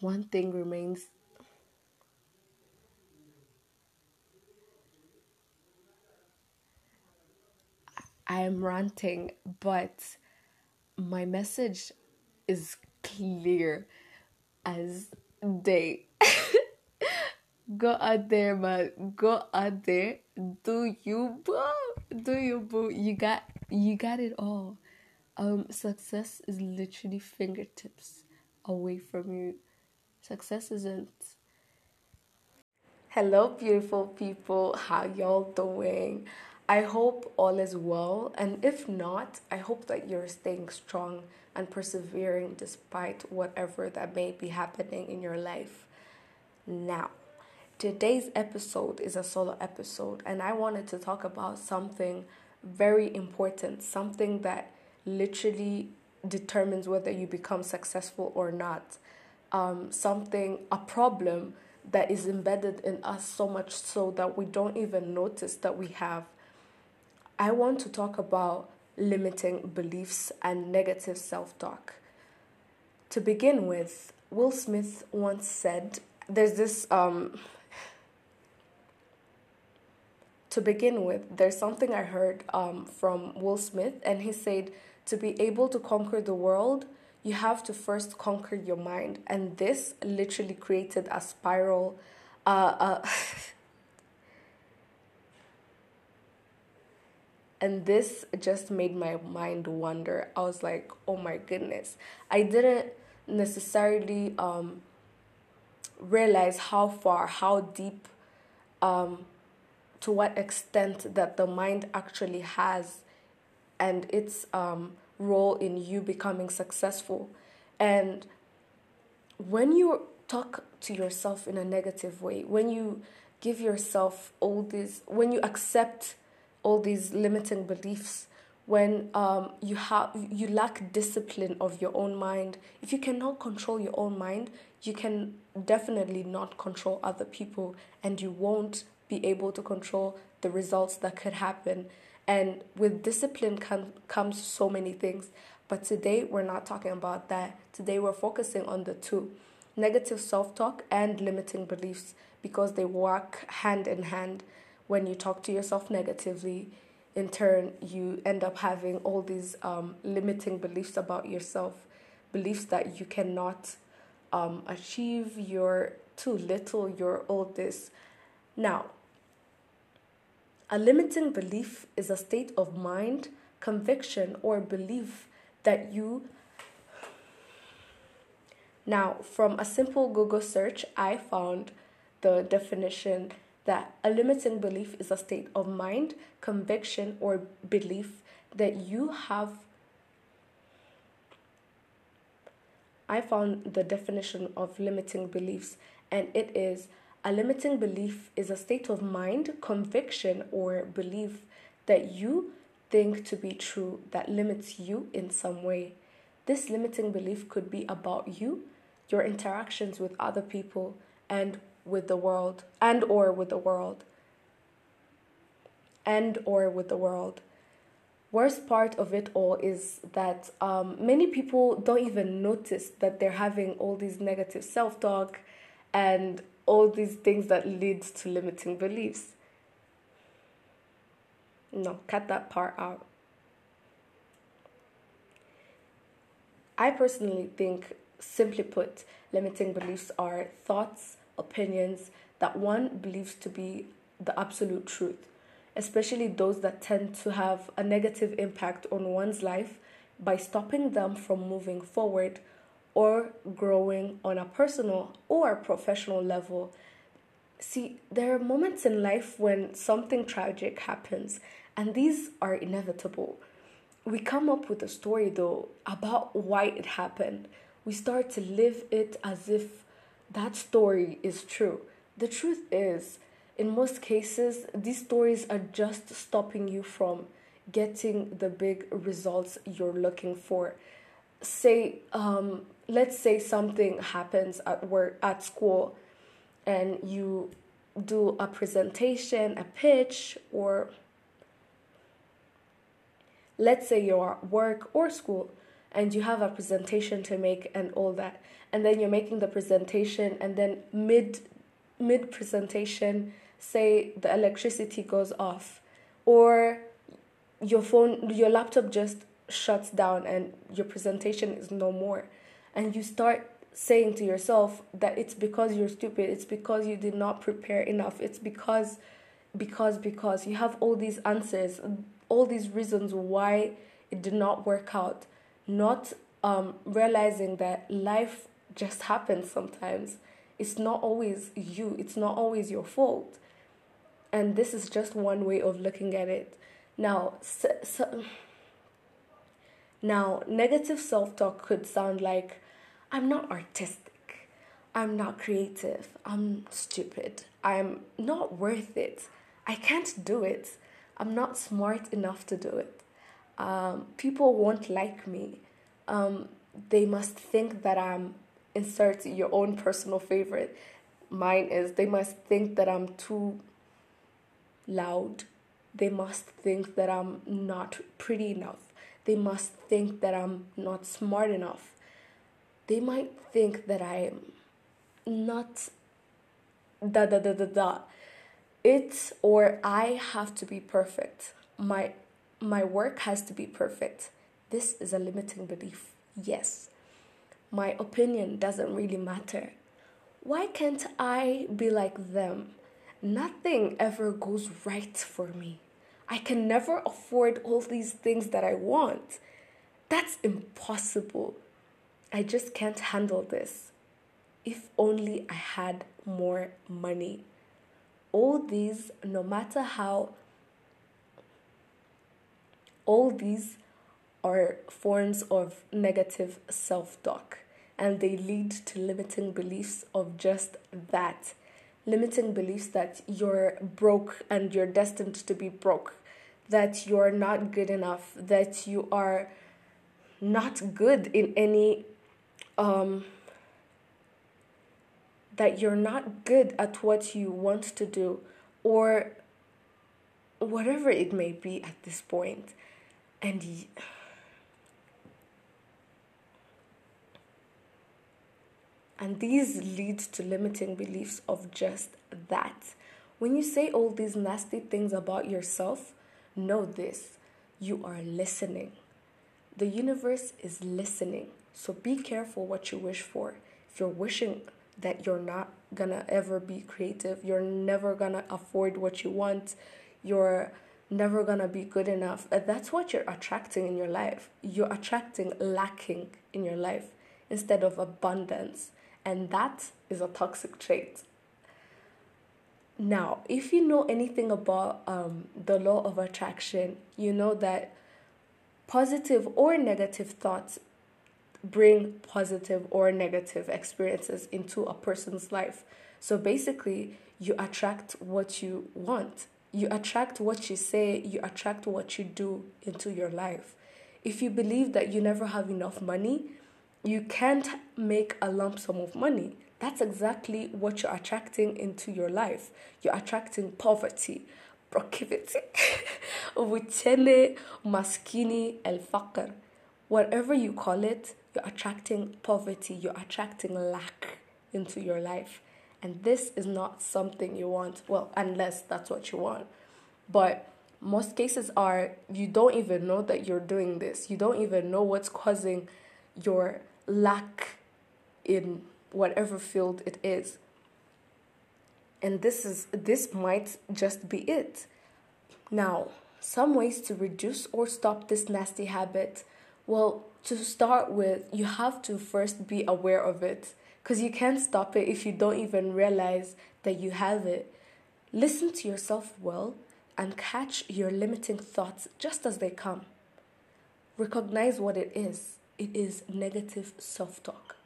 one thing remains I am ranting, but my message is clear as day. [LAUGHS] Go out there, man. Go out there. Do you boo? Do you boo? You got you got it all. Um, success is literally fingertips away from you. Success isn't. Hello, beautiful people. How y'all doing? I hope all is well, and if not, I hope that you're staying strong and persevering despite whatever that may be happening in your life. Now, today's episode is a solo episode, and I wanted to talk about something very important, something that literally determines whether you become successful or not. Um, something, a problem that is embedded in us so much so that we don't even notice that we have I want to talk about limiting beliefs and negative self talk. To begin with, Will Smith once said, There's this, um, to begin with, there's something I heard um, from Will Smith, and he said, To be able to conquer the world, you have to first conquer your mind. And this literally created a spiral. Uh, uh, [LAUGHS] and this just made my mind wonder i was like oh my goodness. I didn't necessarily um, realize how far how deep um, to what extent that the mind actually has and its um, role in you becoming successful. And when you talk to yourself in a negative way when you give yourself all these when you accept all these limiting beliefs when um, you have you lack discipline of your own mind. If you cannot control your own mind you can definitely not control other people and you won't be able to control the results that could happen. And with discipline can, comes so many things. But today we're not talking about that. Today we're focusing on the two negative self-talk and limiting beliefs because they work hand in hand when you talk to yourself negatively, in turn, you end up having all these um, limiting beliefs about yourself, beliefs that you cannot um, achieve, you're too little, you're all this. Now, a limiting belief is a state of mind, conviction, or belief that you. Now, from a simple Google search, I found the definition that a limiting belief is a state of mind, conviction, or belief that you have. I found the definition of limiting beliefs, and it is a limiting belief is a state of mind, conviction, or belief that you think to be true that limits you in some way. This limiting belief could be about you, your interactions with other people, and with the world and or with the world and or with the world. Worst part of it all is that um, many people don't even notice that they're having all these negative self-talk and all these things that leads to limiting beliefs. No cut that part out. I personally think simply put limiting beliefs are thoughts opinions that one believes to be the absolute truth, especially those that tend to have a negative impact on one's life by stopping them from moving forward or growing on a personal or professional level. See, there are moments in life when something tragic happens And these are inevitable. We come up with a story though about why it happened. We start to live it as if that story is true. The truth is, in most cases, these stories are just stopping you from getting the big results you're looking for. Say, um, let's say something happens at work, at school, and you do a presentation, a pitch, or let's say you're at work or school and you have a presentation to make and all that. And then you're making the presentation and then mid mid presentation say the electricity goes off. Or your phone your laptop just shuts down and your presentation is no more. And you start saying to yourself that it's because you're stupid it's because you did not prepare enough it's because because because. You have all these answers all these reasons why it did not work out not um, realizing that life just happens sometimes. It's not always you it's not always your fault. And this is just one way of looking at it. Now so, so, now negative self-talk could sound like i'm not artistic. I'm not creative. I'm stupid. I'm not worth it. I can't do it. I'm not smart enough to do it um, people won't like me um, they must think that i'm insert your own personal favorite mine is they must think that i'm too loud. They must think that I'm not pretty enough. They must think that I'm not smart enough. They might think that I'm not da da da da da. It or I have to be perfect. My my work has to be perfect. This is a limiting belief. Yes. My opinion doesn't really matter. Why can't I be like them? nothing ever goes right for me. I can never afford all these things that I want. That's impossible. I just can't handle this. If only I had more money. All these, no matter how, all these are forms of negative self talk and they lead to limiting beliefs of just that. Limiting beliefs that you're broke and you're destined to be broke, that you're not good enough, that you are not good in any um that you're not good at what you want to do or whatever it may be at this point and And these lead to limiting beliefs of just that. When you say all these nasty things about yourself, know this you are listening. The universe is listening. So be careful what you wish for. If you're wishing that you're not gonna ever be creative, you're never gonna afford what you want, you're never gonna be good enough, uh, that's what you're attracting in your life. You're attracting lacking in your life instead of abundance. And that is a toxic trait. Now, if you know anything about um, the law of attraction, you know that positive or negative thoughts bring positive or negative experiences into a person's life. So basically, you attract what you want. You attract what you say, you attract what you do into your life. If you believe that you never have enough money, you can't make a lump sum of money. That's exactly what you're attracting into your life. You're attracting poverty, proclivity, [LAUGHS] maskini, el. Whatever you call it, you're attracting poverty, you're attracting lack into your life. And this is not something you want. Well, unless that's what you want. But most cases are you don't even know that you're doing this. You don't even know what's causing your lack in whatever field it is and this is this might just be it now some ways to reduce or stop this nasty habit well to start with you have to first be aware of it because you can't stop it if you don't even realize that you have it listen to yourself well and catch your limiting thoughts just as they come. Recognize what it is it is negative self talk.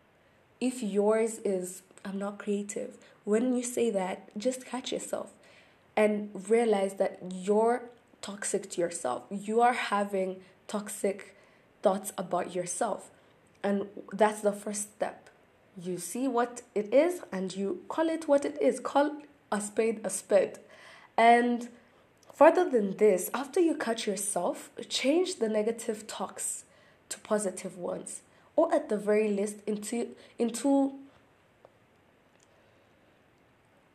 If yours is, I'm not creative, when you say that, just catch yourself and realize that you're toxic to yourself. You are having toxic thoughts about yourself. And that's the first step. You see what it is and you call it what it is. Call a spade a spade. And further than this, after you cut yourself, change the negative talks to positive ones. Or at the very least into into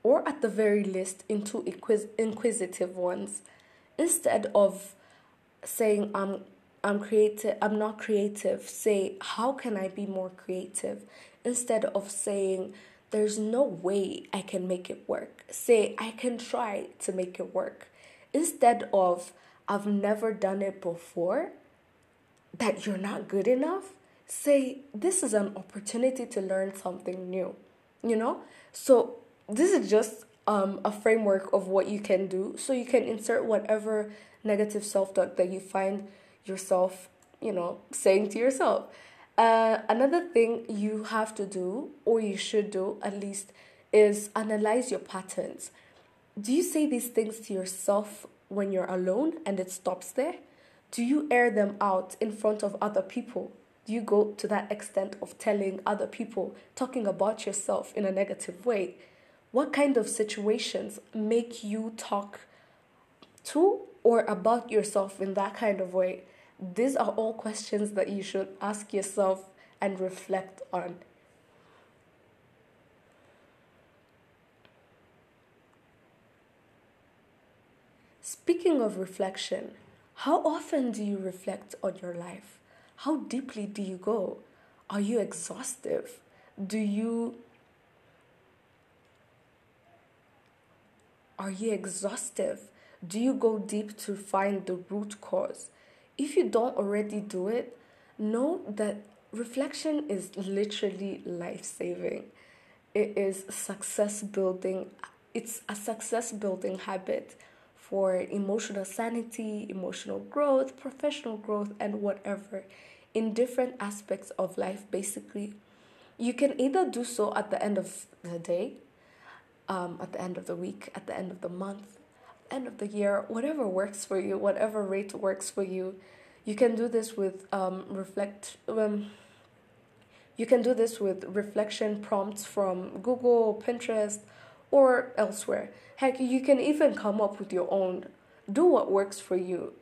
or at the very least into inquis- inquisitive ones instead of saying i'm i'm creative i'm not creative say how can i be more creative instead of saying there's no way i can make it work. Say i can try to make it work. Instead of i've never done it before that you're not good enough say this is an opportunity to learn something new you know? So this is just um, a framework of what you can do. So you can insert whatever negative self-talk that you find yourself you know saying to yourself uh, another thing you have to do or you should do at least is analyze your patterns. Do you say these things to yourself when you're alone and it stops there? Do you air them out in front of other people? Do you go to that extent of telling other people talking about yourself in a negative way? What kind of situations make you talk to or about yourself in that kind of way? These are all questions that you should ask yourself and reflect on. Speaking of reflection, how often do you reflect on your life? How deeply do you go? Are you exhaustive? Do you Are you exhaustive? Do you go deep to find the root cause? If you don't already do it, know that reflection is literally life saving. It is success building, it's a success building habit for emotional sanity, emotional growth, professional growth, and whatever in different aspects of life, basically. You can either do so at the end of the day um, at the end of the week, at the end of the month, end of the year, whatever works for you, whatever rate works for you. You can do this with um, reflect. Um, you can do this with reflection prompts from Google, Pinterest, or elsewhere. Heck, you can even come up with your own. Do what works for you.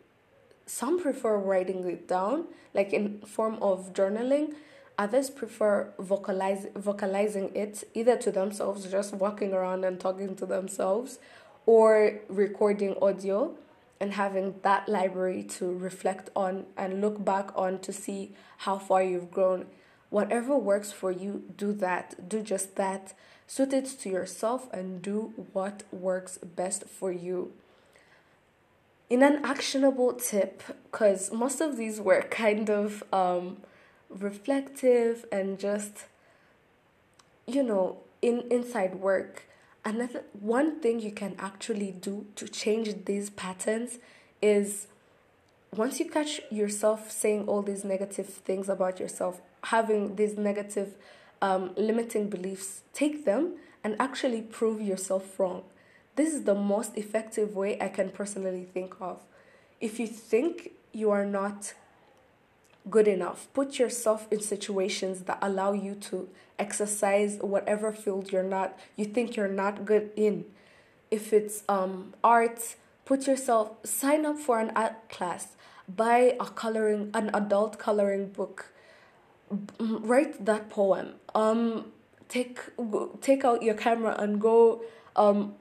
Some prefer writing it down, like in form of journaling Others prefer vocalize, vocalizing it either to themselves, just walking around and talking to themselves, or recording audio and having that library to reflect on and look back on to see how far you've grown. Whatever works for you, do that. Do just that. Suit it to yourself and do what works best for you. In an actionable tip, because most of these were [LAUGHS] kind of um, reflective and just you know in inside work another one thing you can actually do to change these patterns is once you catch yourself saying all these negative things about yourself having these negative um, limiting beliefs take them and actually prove yourself wrong. This is the most effective way i can personally think of. If you think you are not good enough. Put yourself in situations that allow you to exercise whatever field you're not you think you're not good in. If it's um art, put yourself sign up for an art class, buy a coloring an adult coloring book. Write that poem. Um take take out your camera and go um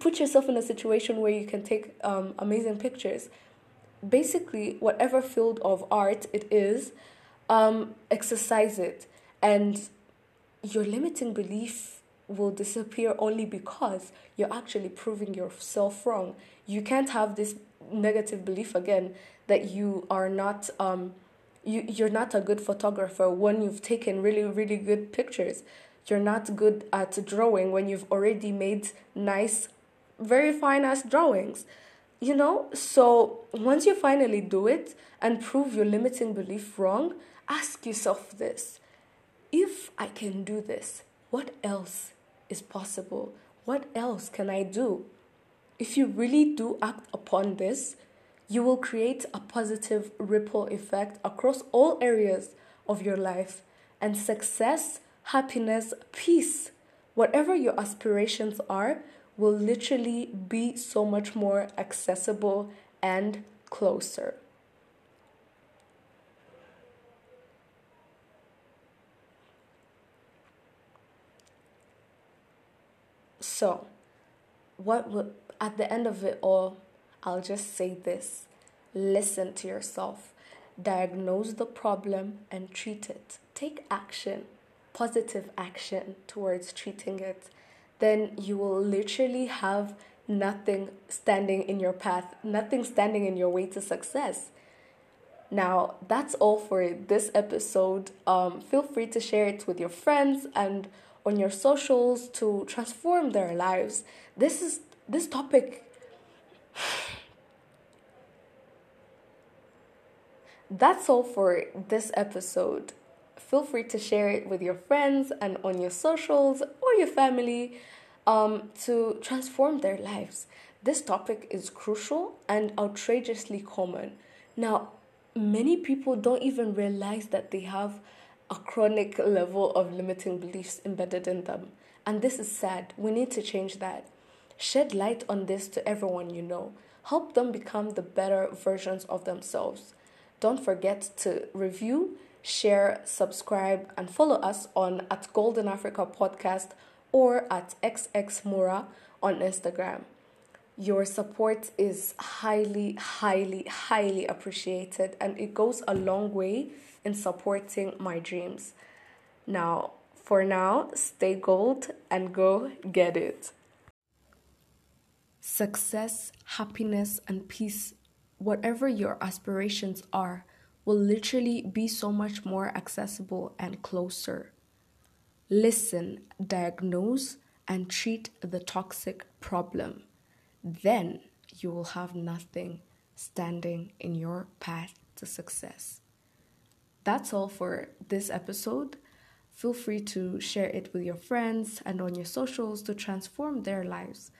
put yourself in a situation where you can take um amazing pictures basically whatever field of art it is um, exercise it. And your limiting belief will disappear only because you're actually proving yourself wrong. You can't have this negative belief again that you are not um, you, you're not a good photographer when you've taken really really good pictures. You're not good at drawing when you've already made nice very fine ass drawings You know, so once you finally do it and prove your limiting belief wrong, ask yourself this if I can do this, what else is possible? What else can I do? If you really do act upon this, you will create a positive ripple effect across all areas of your life and success, happiness, peace, whatever your aspirations are, will literally be so much more accessible and closer. So, what would, at the end of it all, I'll just say this listen to yourself, diagnose the problem, and treat it. Take action, positive action towards treating it. Then you will literally have nothing standing in your path, nothing standing in your way to success. Now, that's all for this episode. Um, feel free to share it with your friends and on your socials to transform their lives. This is this topic [SIGHS] That's all for this episode. Feel free to share it with your friends and on your socials or your family um, to transform their lives. This topic is crucial and outrageously common. Now, many people don't even realize that they have a chronic level of limiting beliefs embedded in them. And this is sad. We need to change that. Shed light on this to everyone you know. Help them become the better versions of themselves. Don't forget to review, share, subscribe, and follow us on at Golden Africa Podcast or at XXMura on Instagram. Your support is highly, highly, highly appreciated, and it goes a long way in supporting my dreams. Now, for now, stay gold and go get it. Success, happiness, and peace whatever your aspirations are, will literally be so much more accessible and closer. Listen, diagnose, and treat the toxic problem. Then you will have nothing standing in your path to success. That's all for this episode. Feel free to share it with your friends and on your socials to transform their lives.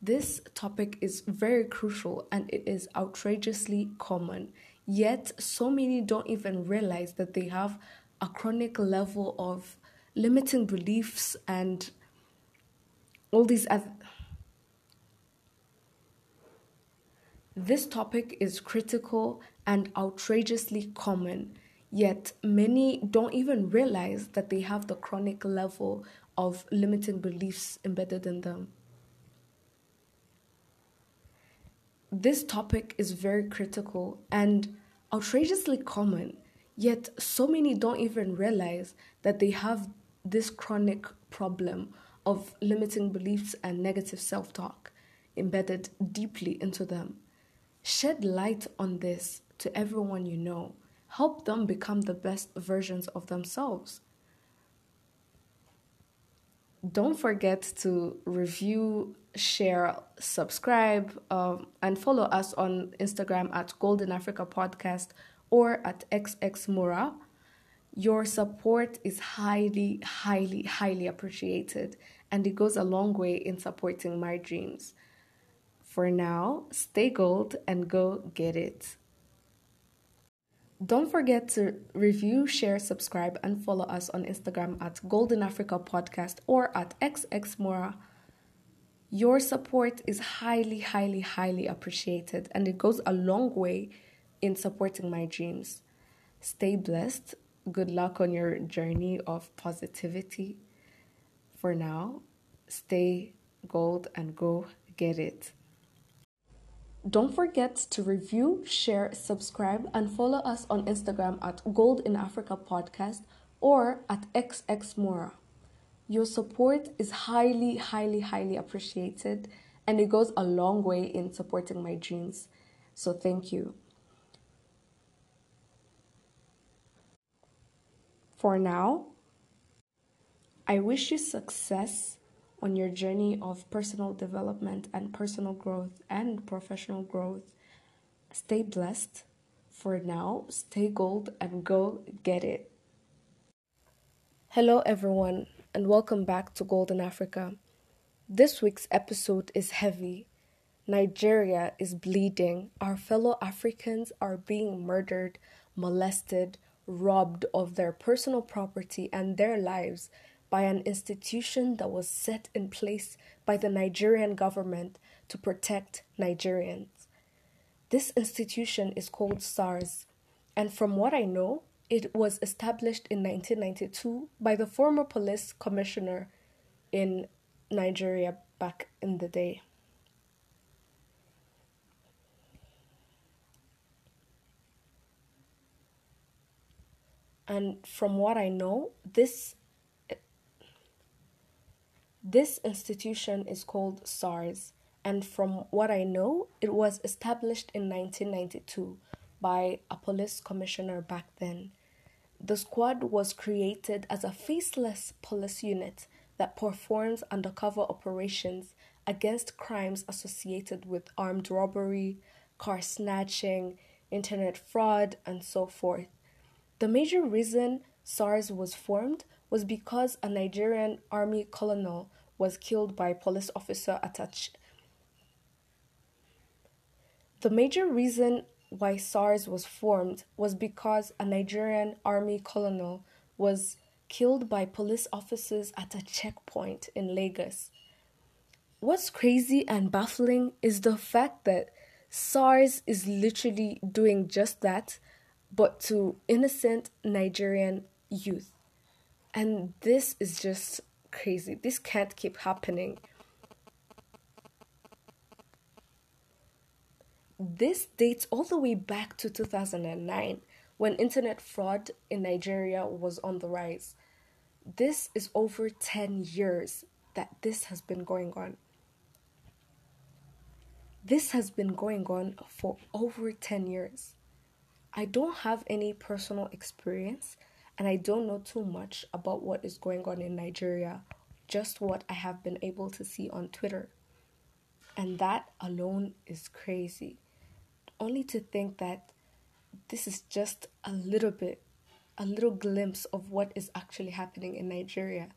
This topic is very crucial and it is outrageously common. Yet, so many don't even realize that they have a chronic level of limiting beliefs and all these other. This topic is critical and outrageously common, yet, many don't even realize that they have the chronic level of limiting beliefs embedded in them. This topic is very critical and outrageously common, yet, so many don't even realize that they have this chronic problem of limiting beliefs and negative self talk embedded deeply into them. Shed light on this to everyone you know. Help them become the best versions of themselves. Don't forget to review, share, subscribe, um, and follow us on Instagram at Golden Africa Podcast or at XXMura. Your support is highly, highly, highly appreciated, and it goes a long way in supporting my dreams. For now, stay gold and go get it. Don't forget to review, share, subscribe, and follow us on Instagram at Golden Africa Podcast or at XXMora. Your support is highly, highly, highly appreciated, and it goes a long way in supporting my dreams. Stay blessed. Good luck on your journey of positivity. For now, stay gold and go get it. Don't forget to review, share, subscribe, and follow us on Instagram at Golden Africa Podcast or at XXMora. Your support is highly, highly, highly appreciated, and it goes a long way in supporting my dreams. So, thank you. For now, I wish you success, on your journey of personal development and personal growth and professional growth. Stay blessed. For now, stay gold and go get it. Hello, everyone, and welcome back to Golden Africa. This week's episode is heavy. Nigeria is bleeding. Our fellow Africans are being murdered, molested, robbed of their personal property and their lives by an institution that was set in place by the Nigerian government to protect Nigerians. This institution is called SARS, and from what I know, it was established in 1992 by the former police commissioner in Nigeria back in the day. And from what I know, this this institution is called SARS, and from what I know, it was established in 1992 by a police commissioner back then. The squad was created as a faceless police unit that performs undercover operations against crimes associated with armed robbery, car snatching, internet fraud, and so forth. The major reason SARS was formed was because a Nigerian army colonel was killed by police officer attached. The major reason why SARS was formed was because a Nigerian army colonel was killed by police officers at a checkpoint in Lagos. What's crazy and baffling is the fact that SARS is literally doing just that, but to innocent Nigerian youth. And this is just crazy. This can't keep happening. This dates all the way back to 2009 when internet fraud in Nigeria was on the rise. This is over 10 years that this has been going on. This has been going on for over 10 years. I don't have any personal experience and I don't know too much about what is going on in Nigeria, just what I have been able to see on Twitter. And that alone is crazy. Only to think that this is just a little bit, a little glimpse of what is actually happening in Nigeria.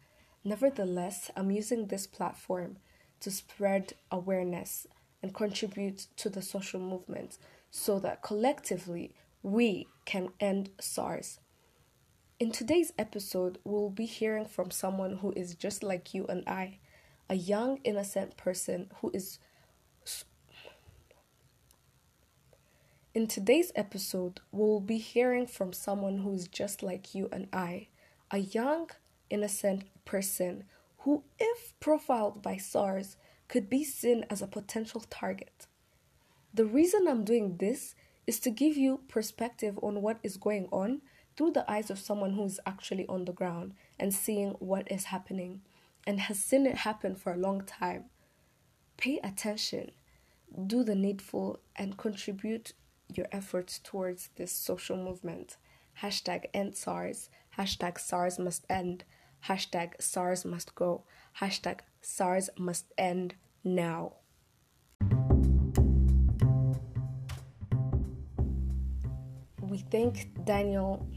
Nevertheless, I'm using this platform to spread awareness and contribute to the social movement so that collectively we can end SARS. In today's episode, we'll be hearing from someone who is just like you and I, a young, innocent person who is. In today's episode, we'll be hearing from someone who is just like you and I, a young, innocent person who, if profiled by SARS, could be seen as a potential target. The reason I'm doing this is to give you perspective on what is going on through the eyes of someone who is actually on the ground and seeing what is happening and has seen it happen for a long time. Pay attention, do the needful, and contribute your efforts towards this social movement. Hashtag end SARS, hashtag SARS must end, hashtag SARS must go, hashtag SARS must end now. we thank Daniel.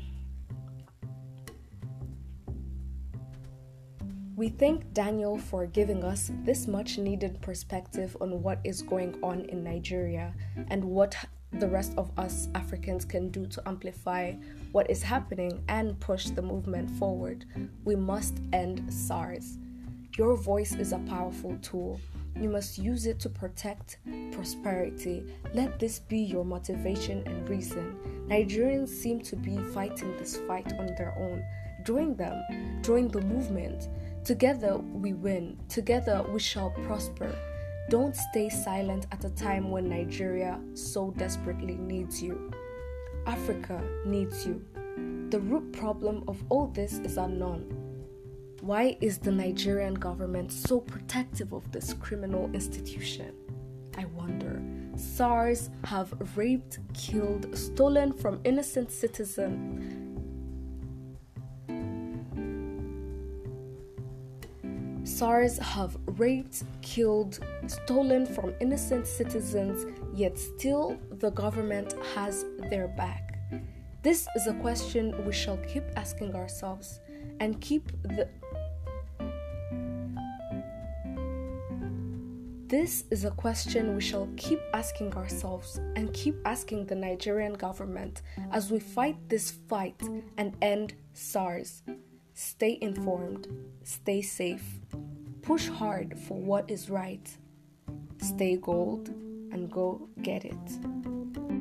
We thank Daniel for giving us this much needed perspective on what is going on in Nigeria and what the rest of us Africans can do to amplify what is happening and push the movement forward. We must end SARS. Your voice is a powerful tool. You must use it to protect prosperity. Let this be your motivation and reason. Nigerians seem to be fighting this fight on their own. Join them, join the movement. Together we win, together we shall prosper. Don't stay silent at a time when Nigeria so desperately needs you. Africa needs you. The root problem of all this is unknown. Why is the Nigerian government so protective of this criminal institution? I wonder. SARS have raped, killed, stolen from innocent citizens. SARS have raped, killed, stolen from innocent citizens, yet still the government has their back? This is a question we shall keep asking ourselves and keep the This is a question we shall keep asking ourselves and keep asking the Nigerian government as we fight this fight and end SARS. Stay informed, stay safe, push hard for what is right, stay gold, and go get it.